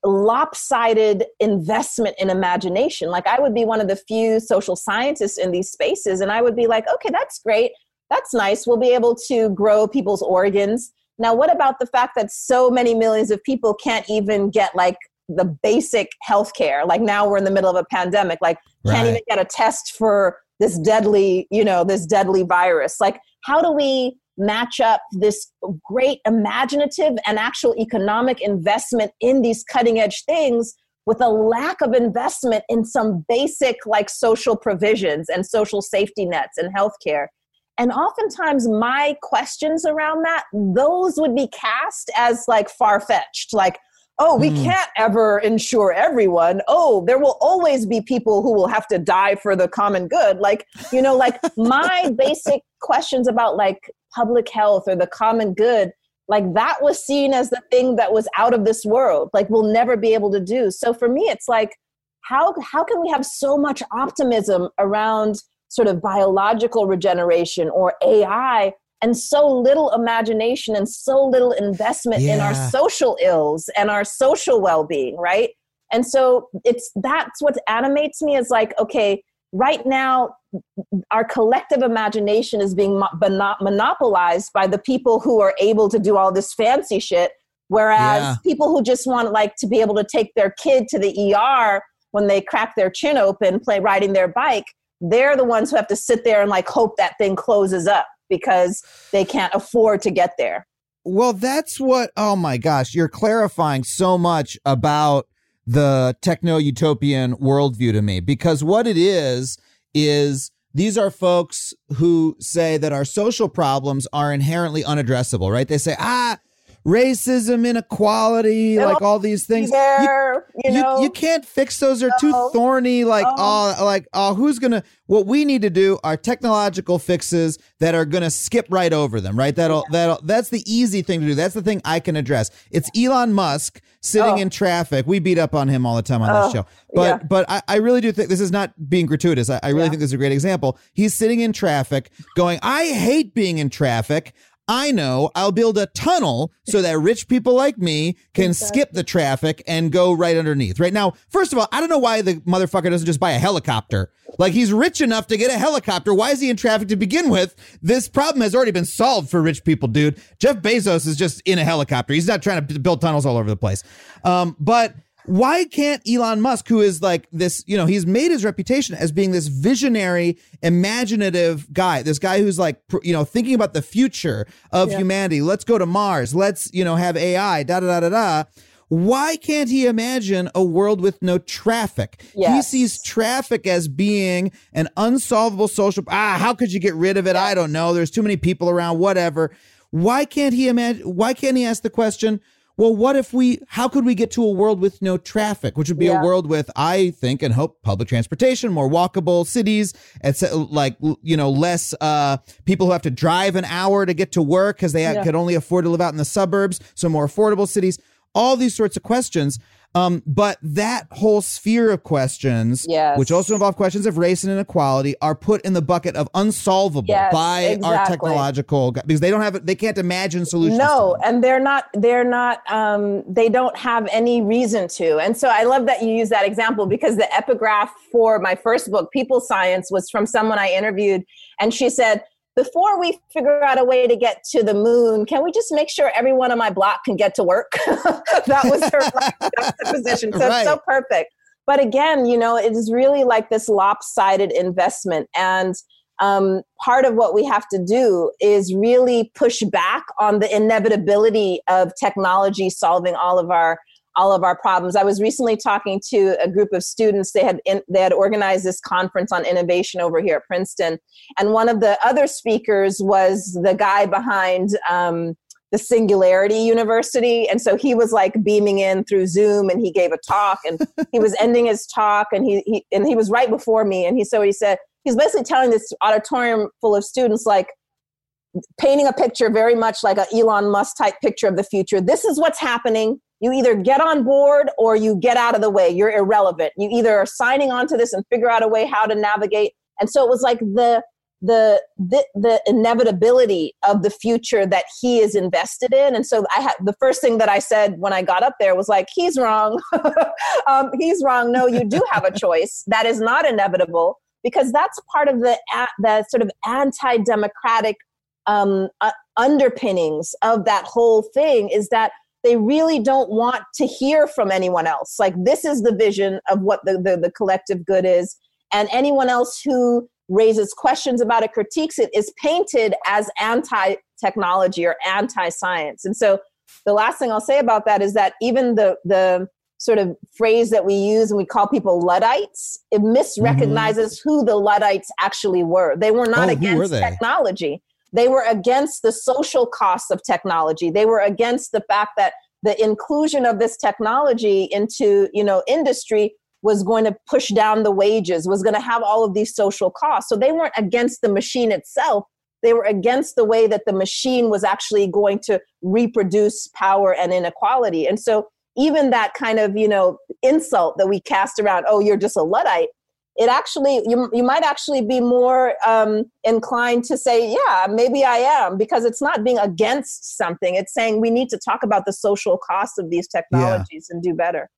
lopsided investment in imagination. Like i would be one of the few social scientists in these spaces and i would be like okay that's great. That's nice. We'll be able to grow people's organs now what about the fact that so many millions of people can't even get like the basic health care like now we're in the middle of a pandemic like can't even get a test for this deadly you know this deadly virus. Like how do we match up this great imaginative and actual economic investment in these cutting edge things with a lack of investment in some basic like social provisions and social safety nets and healthcare and oftentimes my questions around that those would be cast as like far-fetched like oh we Hmm. can't ever insure everyone. Oh there will always be people who will have to die for the common good. Like you know like my basic questions about like public health or the common good like that was seen as the thing that was out of this world like we'll never be able to do. So for me it's like how how can we have so much optimism around sort of biological regeneration or ai and so little imagination and so little investment in our social ills and our social well-being right and so it's that's what animates me is like okay right now our collective imagination is being mo- mono- monopolized by the people who are able to do all this fancy shit whereas Yeah. people who just want like to be able to take their kid to the ER when they crack their chin open play riding their bike they're the ones who have to sit there and like hope that thing closes up because they can't afford to get there Well, that's what. Oh my gosh, you're clarifying so much about the techno utopian worldview to me because what it is is these are folks who say that our social problems are inherently unaddressable, right? They say, ah, racism, inequality, It'll like all these things. You- there, you, you, know. you can't fix those. They're too thorny. Like, oh, like, oh, who's gonna? What we need to do are technological fixes that are gonna skip right over them. Right? That'll that'll that's the easy thing to do. That's the thing I can address. It's Elon Musk sitting Oh. in traffic. We beat up on him all the time on this Oh, show. But yeah. but I, I really do think this is not being gratuitous. I, I really Yeah. think this is a great example. He's sitting in traffic, going, I hate being in traffic. I know I'll build a tunnel so that rich people like me can skip the traffic and go right underneath. Right now, first of all, I don't know why the motherfucker doesn't just buy a helicopter. Like he's rich enough to get a helicopter. Why is he in traffic to begin with? This problem has already been solved for rich people, dude. Jeff Bezos is just in a helicopter. He's not trying to build tunnels all over the place. Um, but why can't Elon Musk, who is like this, you know, he's made his reputation as being this visionary, imaginative guy, this guy who's like, you know, thinking about the future of humanity. Let's go to Mars. Let's, you know, have AI, da da da da da. Why can't he imagine a world with no traffic? He sees traffic as being an unsolvable social. Ah, how could you get rid of it? I don't know. There's too many people around, whatever. Why can't he imagine? Why can't he ask the question? Well, what if we, how could we get to a world with no traffic, which would be a world with, I think and hope, public transportation, more walkable cities, it's like, you know, less uh, people who have to drive an hour to get to work because they Yeah. could only afford to live out in the suburbs. So more affordable cities, all these sorts of questions. Um, but that whole sphere of questions, Yes. which also involve questions of race and inequality, are put in the bucket of unsolvable Yes, by our exactly. technological because they don't have, they can't imagine solutions. no and they're not they're not um, they don't have any reason to and so i love that you use that example because the epigraph for my first book people science was from someone i interviewed and she said before we figure out a way to get to the moon can we just make sure everyone on my block can get to work? That was her like, juxtaposition so Right. it's so perfect. But again you know it is really like this lopsided investment. And um, part of what we have to do is really push back on the inevitability of technology solving all of our all of our problems. I was recently talking to a group of students. They had in, they had organized this conference on innovation over here at Princeton, and one of the other speakers was the guy behind. Um, the Singularity University. And so he was like beaming in through Zoom and he gave a talk and he was ending his talk and he, he and he was right before me. And he so he said, he's basically telling this auditorium full of students like painting a picture very much like an Elon Musk type picture of the future. This is what's happening. You either get on board or you get out of the way. You're irrelevant. You either are signing on to this and figure out a way how to navigate. And so it was like the the the, the inevitability of the future that he is invested in. And so I had the first thing that I said when I got up there was like, he's wrong. um, he's wrong. No, you do have a choice. That is not inevitable because that's part of the the sort of anti-democratic um, uh, underpinnings of that whole thing is that they really don't want to hear from anyone else. Like this is the vision of what the, the, the collective good is, and anyone else who raises questions about it, critiques it, is painted as anti-technology or anti-science. And so, the last thing I'll say about that is that even the the sort of phrase that we use and we call people Luddites, it misrecognizes mm-hmm. who the Luddites actually were. They were not Oh, were against technology. They were against the social costs of technology. They were against the fact that the inclusion of this technology into, you know, industry was going to push down the wages, was going to have all of these social costs. So they weren't against the machine itself. They were against the way that the machine was actually going to reproduce power and inequality. And so even that kind of, you know, insult that we cast around, oh, you're just a Luddite, it actually you, you might actually be more um, inclined to say yeah maybe i am because it's not being against something it's saying we need to talk about the social costs of these technologies and do better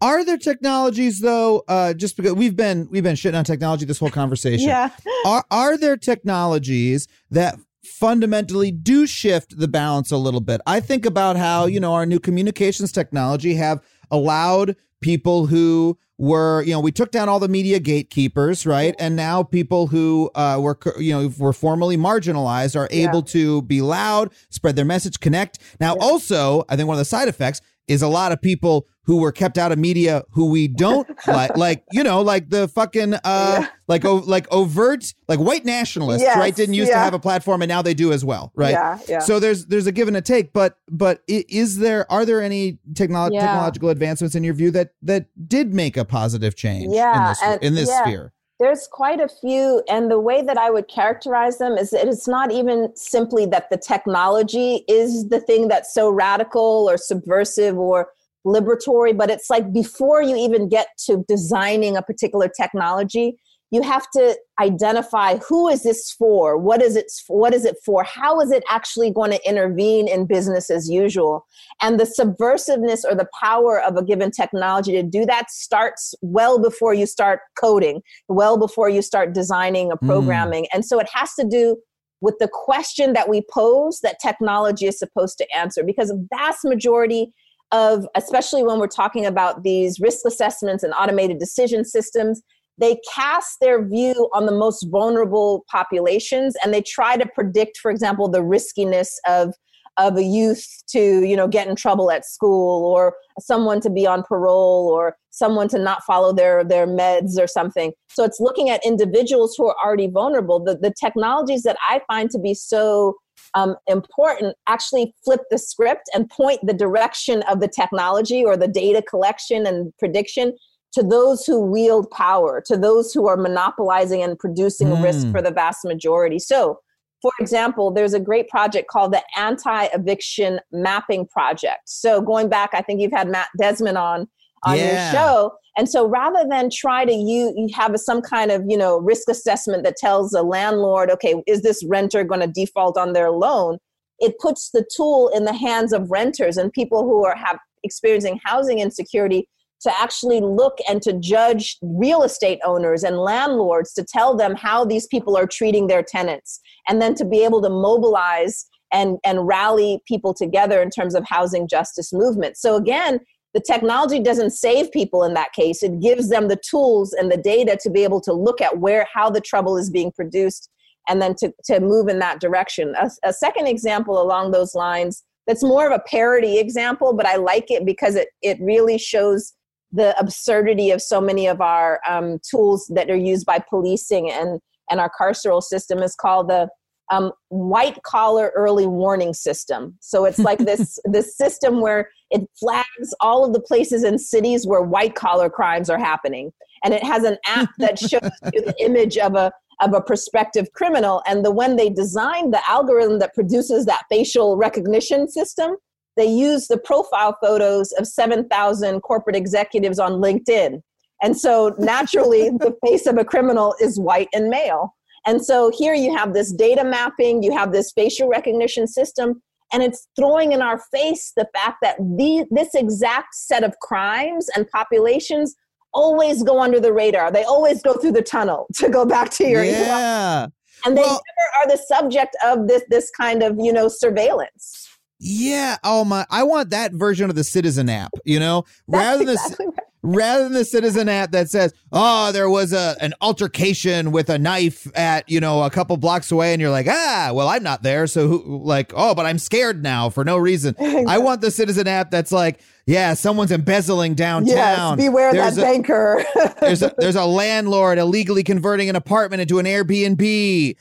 Are there technologies though? Uh, just because we've been we've been shitting on technology this whole conversation. yeah Are are there technologies that fundamentally do shift the balance a little bit? I think about how you know our new communications technology have allowed people who were you know we took down all the media gatekeepers right? And now people who uh, were you know were formerly marginalized are able to be loud spread their message connect. Now also i think one of the side effects is a lot of people who were kept out of media who we don't like, like you know, like the fucking uh, Yeah. like o- like overt like white nationalists, Yes, right? Didn't used to have a platform, and now they do as well, right? Yeah, yeah. So there's there's a give and a take, but but is there are there any technolo- Yeah. technological advancements in your view that that did make a positive change Yeah, in this and- in this yeah. sphere? There's quite a few, and the way that I would characterize them is that it's not even simply that the technology is the thing that's so radical or subversive or liberatory, but it's like before you even get to designing a particular technology, you have to identify who is this for? What is it what is it for? How is it actually going to intervene in business as usual? And the subversiveness or the power of a given technology to do that starts well before you start coding well before you start designing or Mm. programming. And so it has to do with the question that we pose that technology is supposed to answer because a vast majority of especially when we're talking about these risk assessments and automated decision systems they cast their view on the most vulnerable populations and they try to predict for example the riskiness of of a youth to you know get in trouble at school or someone to be on parole or someone to not follow their their meds or something. So it's looking at individuals who are already vulnerable. The, the technologies that i find to be so um, important actually flip the script and point the direction of the technology or the data collection and prediction to those who wield power, to those who are monopolizing and producing risk Mm. for the vast majority. So, for example, there's a great project called the Anti Eviction Mapping Project. So, going back, I think you've had Matt Desmond on on Yeah. your show. And so rather than try to you, you have a, some kind of, you know, risk assessment that tells a landlord, okay, is this renter going to default on their loan? It puts the tool in the hands of renters and people who are have experiencing housing insecurity to actually look and to judge real estate owners and landlords to tell them how these people are treating their tenants and then to be able to mobilize and, and rally people together in terms of housing justice movement. So again, the technology doesn't save people in that case. It gives them the tools and the data to be able to look at where how the trouble is being produced and then to, to move in that direction. A, a second example along those lines that's more of a parody example, but I like it because it, it really shows the absurdity of so many of our um, tools that are used by policing and, and our carceral system is called the um, white collar early warning system. So it's like this this system where it flags all of the places and cities where white collar crimes are happening, and it has an app that shows you the image of a of a prospective criminal. And the when they designed the algorithm that produces that facial recognition system, they use the profile photos of 7,000 corporate executives on LinkedIn. And so naturally, the face of a criminal is white and male. And so here you have this data mapping, you have this facial recognition system, and it's throwing in our face the fact that the, this exact set of crimes and populations always go under the radar. They always go through the tunnel to go back to your yeah. and they Well- never are the subject of this this kind of you know surveillance. Yeah. Oh my! I want that version of the Citizen app. You know, That's rather than exactly right. Rather than the Citizen app that says, "Oh, there was a an altercation with a knife at you know a couple blocks away," and you're like, "Ah, well, I'm not there, so who, like, oh, but I'm scared now for no reason." I want the Citizen app that's like, "Yeah, someone's embezzling downtown. Yes, beware There's that a- banker. There's a there's a landlord illegally converting an apartment into an Airbnb.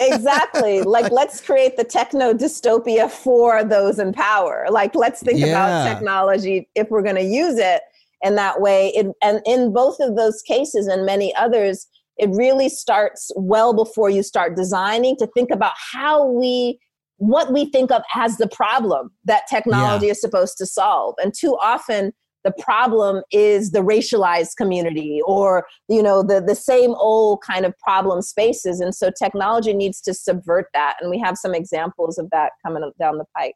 exactly. Like let's create the techno dystopia for those in power. Like let's think Yeah. about technology if we're going to use it in that way. It, and in both of those cases and many others, it really starts well before you start designing to think about how we what we think of as the problem that technology is supposed to solve. And too often the problem is the racialized community or you know the the same old kind of problem spaces and so technology needs to subvert that and we have some examples of that coming down the pike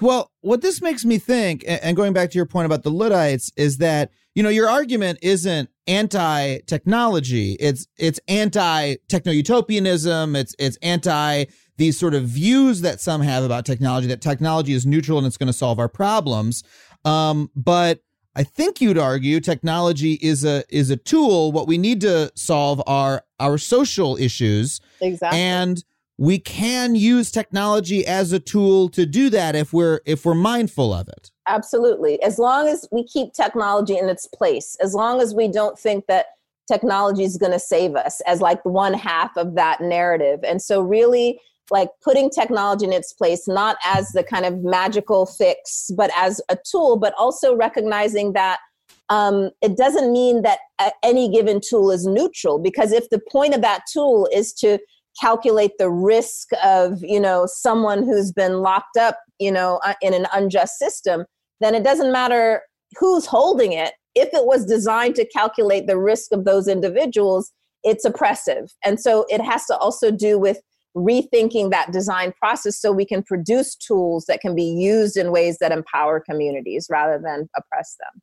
Well, what this makes me think, and going back to your point about the Luddites, is that you know your argument isn't anti-technology; it's it's anti-techno-utopianism. It's it's anti these sort of views that some have about technology that technology is neutral and it's going to solve our problems. Um, but I think you'd argue technology is a is a tool. What we need to solve are our social issues. exactly and we can use technology as a tool to do that if we're if we're mindful of it absolutely. As long as we keep technology in its place, as long as we don't think that technology is going to save us as like one half of that narrative. And so, really, like putting technology in its place, not as the kind of magical fix, but as a tool, but also recognizing that um, it doesn't mean that any given tool is neutral because if the point of that tool is to calculate the risk of you know someone who's been locked up you know uh, in an unjust system then it doesn't matter who's holding it. If it was designed to calculate the risk of those individuals it's oppressive. And so it has to also do with rethinking that design process so we can produce tools that can be used in ways that empower communities rather than oppress them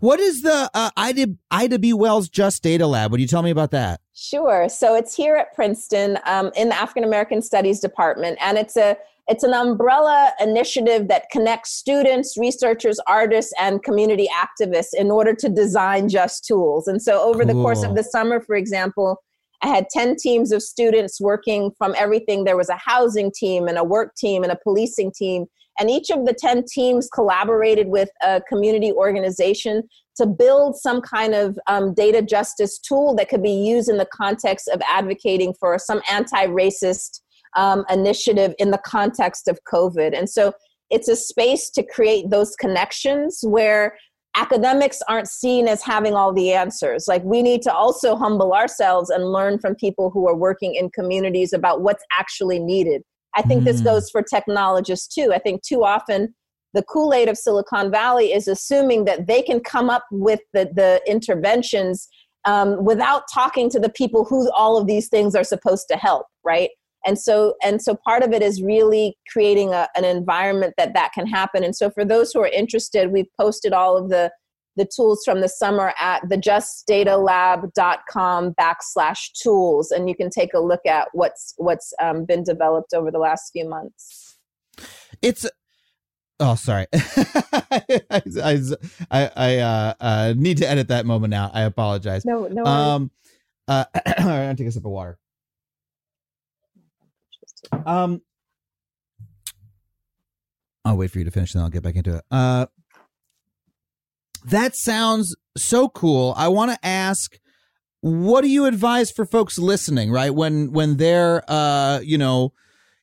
what is the uh, Ida, Ida B. Wells Just Data Lab? Would you tell me about that? Sure. So it's here at Princeton um, in the African American Studies Department, and it's a it's an umbrella initiative that connects students, researchers, artists, and community activists in order to design just tools. And so, over cool. the course of the summer, for example, I had 10 teams of students working from everything. There was a housing team, and a work team, and a policing team and each of the 10 teams collaborated with a community organization to build some kind of um, data justice tool that could be used in the context of advocating for some anti racist um, initiative in the context of COVID. And so it's a space to create those connections where academics aren't seen as having all the answers. Like we need to also humble ourselves and learn from people who are working in communities about what's actually needed. I think mm. this goes for technologists too. I think too often the Kool Aid of Silicon Valley is assuming that they can come up with the, the interventions um, without talking to the people who all of these things are supposed to help, right? And so, and so, part of it is really creating a, an environment that that can happen. And so, for those who are interested, we've posted all of the the tools from the summer at thejustdatalab.com backslash tools and you can take a look at what's what's um, been developed over the last few months. It's oh sorry. I i i, uh, uh, need to edit that moment now i apologize. No no um uh i'm gonna take a sip of water. Um I'll wait for you to finish, then I'll get back into it. Uh, that sounds so cool. I want to ask what do you advise for folks listening, right? When when they're uh, you know,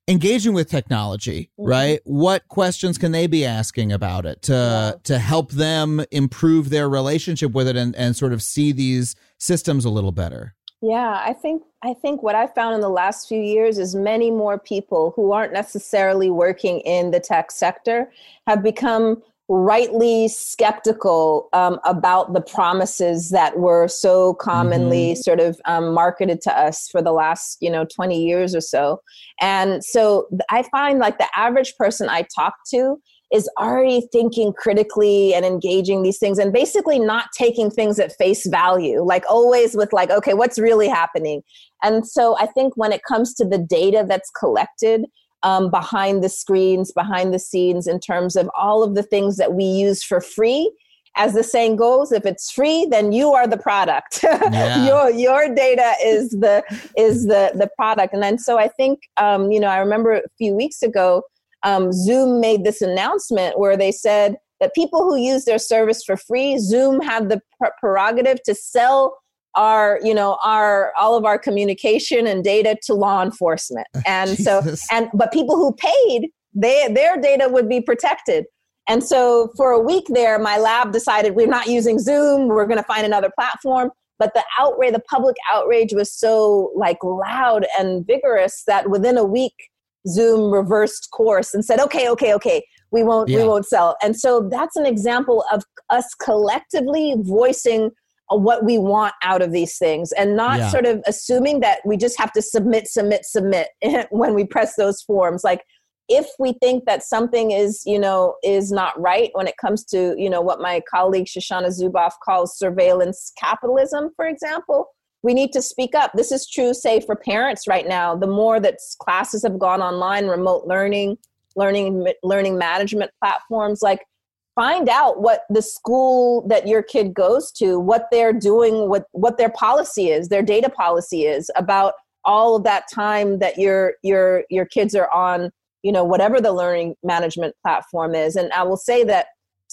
engaging with technology, mm-hmm. right? What questions can they be asking about it to yeah. to help them improve their relationship with it and, and sort of see these systems a little better? Yeah, I think I think what I found in the last few years is many more people who aren't necessarily working in the tech sector have become rightly skeptical um, about the promises that were so commonly mm-hmm. sort of um, marketed to us for the last you know 20 years or so and so i find like the average person i talk to is already thinking critically and engaging these things and basically not taking things at face value like always with like okay what's really happening and so i think when it comes to the data that's collected um, behind the screens, behind the scenes, in terms of all of the things that we use for free. As the saying goes, if it's free, then you are the product. Yeah. your your data is the is the the product. And then so I think um, you know I remember a few weeks ago, um, Zoom made this announcement where they said that people who use their service for free, Zoom had the prerogative to sell our you know our all of our communication and data to law enforcement. And so and but people who paid they their data would be protected. And so for a week there my lab decided we're not using zoom we're going to find another platform. But the outrage the public outrage was so like loud and vigorous that within a week zoom reversed course and said okay okay okay we won't yeah. we won't sell. And so that's an example of us collectively voicing what we want out of these things and not yeah. sort of assuming that we just have to submit submit submit when we press those forms. Like if we think that something is you know is not right when it comes to you know what my colleague shoshana zuboff calls surveillance capitalism for example we need to speak up. This is true say for parents right now. The more that classes have gone online remote learning learning learning management platforms like find out what the school that your kid goes to what they're doing what what their policy is their data policy is about all of that time that your your your kids are on you know whatever the learning management platform is. And i will say that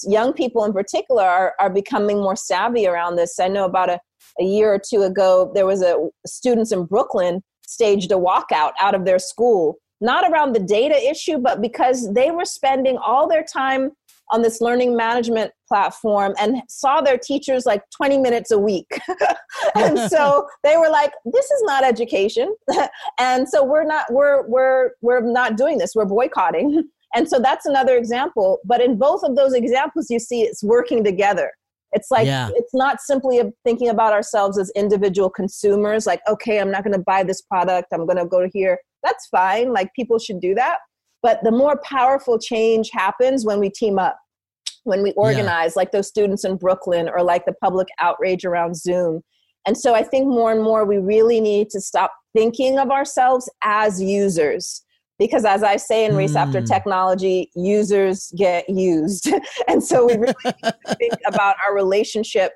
young people in particular are, are becoming more savvy around this. I know about a, a year or two ago there was a students in brooklyn staged a walkout out of their school not around the data issue but because they were spending all their time on this learning management platform and saw their teachers like 20 minutes a week. and so they were like, this is not education. and so we're not we're we're we're not doing this. We're boycotting. And so that's another example, but in both of those examples you see it's working together. It's like yeah. it's not simply thinking about ourselves as individual consumers like okay, I'm not going to buy this product, I'm going to go here. That's fine. Like people should do that. But the more powerful change happens when we team up, when we organize, yeah. like those students in Brooklyn or like the public outrage around Zoom. And so I think more and more we really need to stop thinking of ourselves as users. Because as I say in Race mm. After Technology, users get used. and so we really need to think about our relationship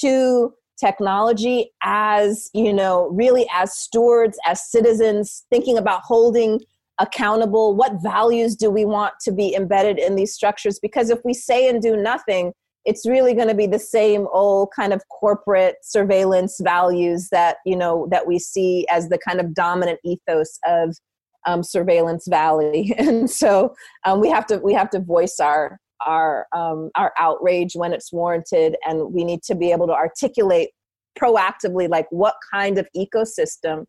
to technology as, you know, really as stewards, as citizens, thinking about holding accountable? What values do we want to be embedded in these structures? Because if we say and do nothing it's really going to be the same old kind of corporate surveillance values that you know that we see as the kind of dominant ethos of um, surveillance valley. And so um, we have to we have to voice our our um, our outrage when it's warranted and we need to be able to articulate proactively like what kind of ecosystem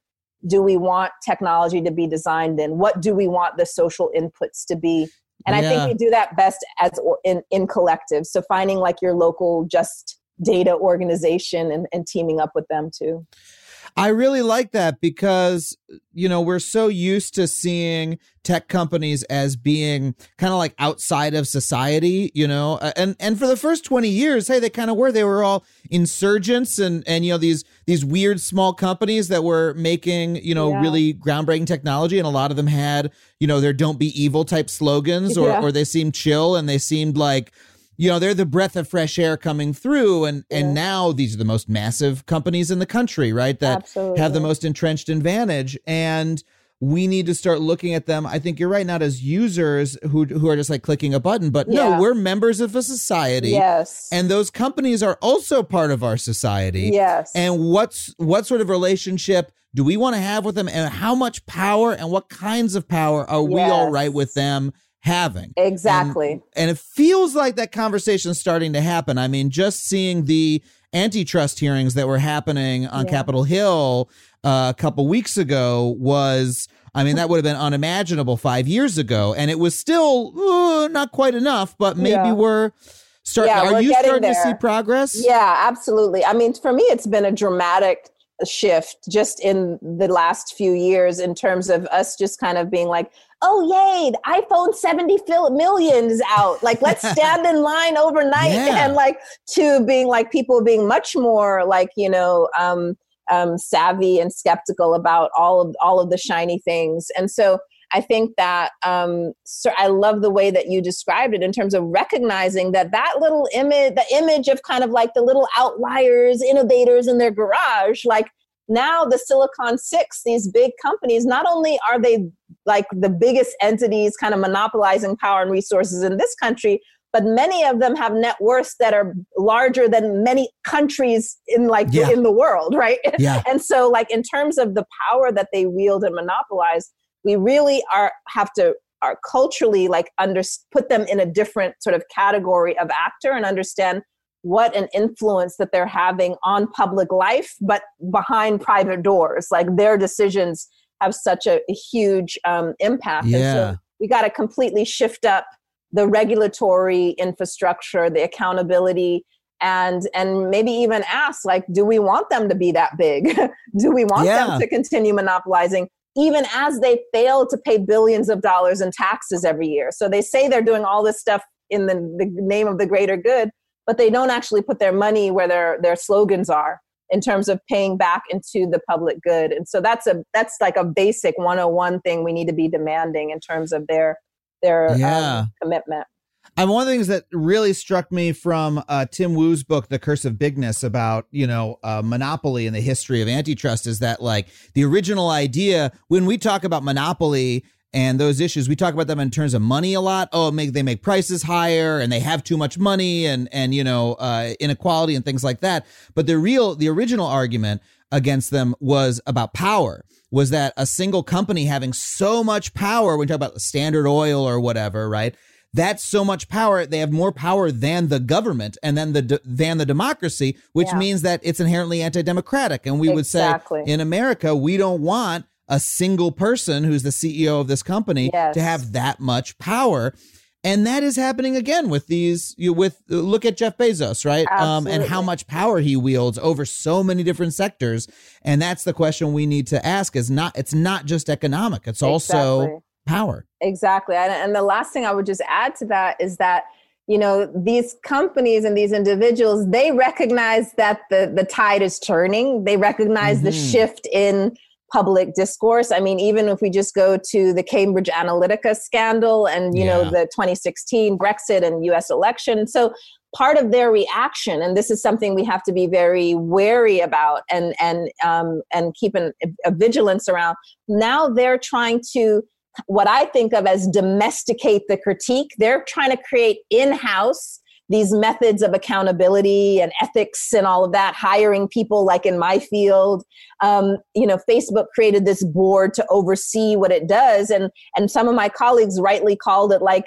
do we want technology to be designed in? What do we want the social inputs to be? And yeah. I think we do that best as in, in collective. So finding like your local just data organization and, and teaming up with them too. I really like that because, you know, we're so used to seeing tech companies as being kind of like outside of society, you know, and, and for the first 20 years, hey, they kind of were, they were all insurgents and, and, you know, these, these weird small companies that were making, you know, yeah. really groundbreaking technology. And a lot of them had, you know, their don't be evil type slogans or, yeah. or they seemed chill and they seemed like, you know they're the breath of fresh air coming through and yeah. and now these are the most massive companies in the country right that Absolutely. have the most entrenched advantage and we need to start looking at them i think you're right not as users who who are just like clicking a button but yeah. no we're members of a society yes and those companies are also part of our society yes and what's what sort of relationship do we want to have with them and how much power and what kinds of power are yes. we all right with them having. Exactly. And, and, it feels like that conversation is starting to happen. I mean, just seeing the antitrust hearings that were happening on yeah. Capitol Hill uh, a couple weeks ago was. I mean, that would have been unimaginable five years ago, and it was still uh, not quite enough. But maybe yeah. we're starting. Yeah, are you starting there. to see progress? Yeah, absolutely. I mean, for me, it's been a dramatic shift just in the last few years in terms of us just kind of being like oh yay the iphone 70 million is out. Like let's stand in line overnight. Yeah. and like to being like people being much more like you know um, um, savvy and skeptical about all of all of the shiny things. And so I think that um, so I love the way that you described it in terms of recognizing that that little image, the image of kind of like the little outliers, innovators in their garage, like now the Silicon Six, these big companies, not only are they like the biggest entities kind of monopolizing power and resources in this country, but many of them have net worths that are larger than many countries in like yeah. in the world, right? Yeah. and so like in terms of the power that they wield and monopolize, we really are have to are culturally like under put them in a different sort of category of actor and understand what an influence that they're having on public life but behind private doors like their decisions have such a, a huge um, impact yeah. So we got to completely shift up the regulatory infrastructure the accountability and and maybe even ask like do we want them to be that big do we want yeah. them to continue monopolizing even as they fail to pay billions of dollars in taxes every year. So they say they're doing all this stuff in the, the name of the greater good, but they don't actually put their money where their, their slogans are in terms of paying back into the public good. And so that's a that's like a basic 101 thing we need to be demanding in terms of their their um, yeah. um, commitment. And one of the things that really struck me from uh, Tim Wu's book, The Curse of Bigness, about you know uh, monopoly and the history of antitrust, is that like the original idea when we talk about monopoly and those issues. We talk about them in terms of money a lot. Oh, make they make prices higher, and they have too much money, and and you know uh, inequality and things like that. But the real, the original argument against them was about power. Was that a single company having so much power? When we talk about Standard Oil or whatever, right? That's so much power. They have more power than the government and then the than the democracy, which Yeah. means that it's inherently anti-democratic. And we would say in America, we don't want a single person who's the CEO of this company Yes. to have that much power. And that is happening again with these. You with look at Jeff Bezos, right? Um, and how much power he wields over so many different sectors. And that's the question we need to ask. Is not it's not just economic; it's also power. Exactly. And, and the last thing I would just add to that is that, you know, these companies and these individuals, they recognize that the, the tide is turning. They recognize the Mhm. shift in public discourse. I mean, even if we just go to the Cambridge Analytica scandal and, you Yeah. know, the 2016 Brexit and US election. So part of their reaction, and this is something we have to be very wary about and, and, um, and keep an, a vigilance around. Now they're trying to what I think of as domesticate the critique. They're trying to create in house these methods of accountability and ethics and all of that, hiring people like in my field. Um, you know, Facebook created this board to oversee what it does. And, and some of my colleagues rightly called it like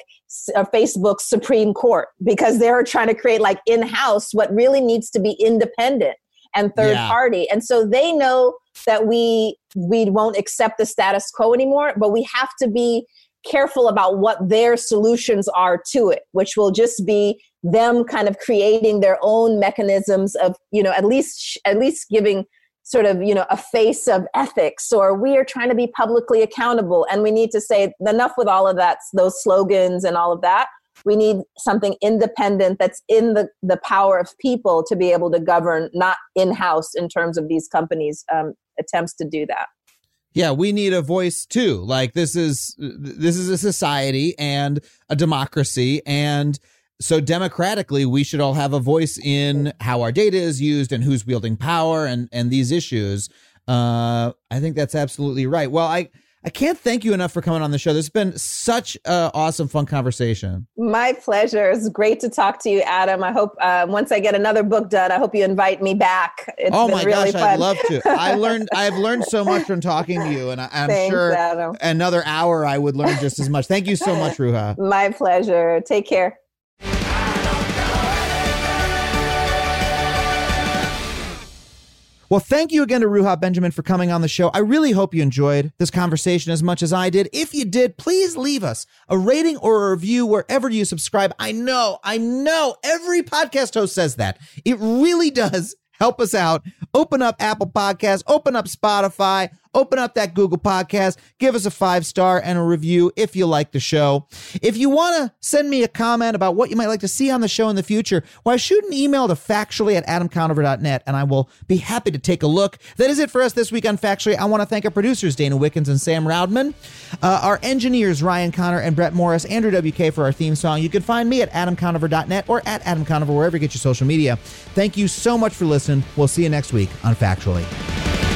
a Facebook Supreme Court because they're trying to create like in house what really needs to be independent and third Yeah. party. And so they know that we we won't accept the status quo anymore, but we have to be careful about what their solutions are to it, which will just be them kind of creating their own mechanisms of, you know, at least at least giving sort of, you know, a face of ethics or we are trying to be publicly accountable and we need to say enough with all of that those slogans and all of that we need something independent that's in the, the power of people to be able to govern not in-house in terms of these companies um, attempts to do that Yeah, we need a voice too. Like this is this is a society and a democracy and so democratically we should all have a voice in how our data is used and who's wielding power and and these issues. Uh I think that's absolutely right. Well, I I can't thank you enough for coming on the show. This has been such a awesome fun conversation. my pleasure it's great to talk to you adam i hope uh, once i get another book done i hope you invite me back it's oh my really gosh, fun. I'd love to. I learned I've learned so much from talking to you and I, I'm Thanks, sure Adam. another hour I would learn just as much. Thank you so much, Ruha. my pleasure take care Well, thank you again to Ruha Benjamin for coming on the show. I really hope you enjoyed this conversation as much as I did. If you did, please leave us a rating or a review wherever you subscribe. I know, I know every podcast host says that. It really does help us out. Open up Apple Podcasts, open up Spotify, open up that Google Podcast, give us a five star and a review if you like the show. If you want to send me a comment about what you might like to see on the show in the future, why shoot an email to factually at adamconover.net and I will be happy to take a look. That is it for us this week on Factually. I want to thank our producers, Dana Wickens and Sam Roudman, uh, our engineers, Ryan Connor and Brett Morris, Andrew WK for our theme song. You can find me at adamconover.net or at adamconover, wherever you get your social media. Thank you so much for listening. We'll see you next week on Factually.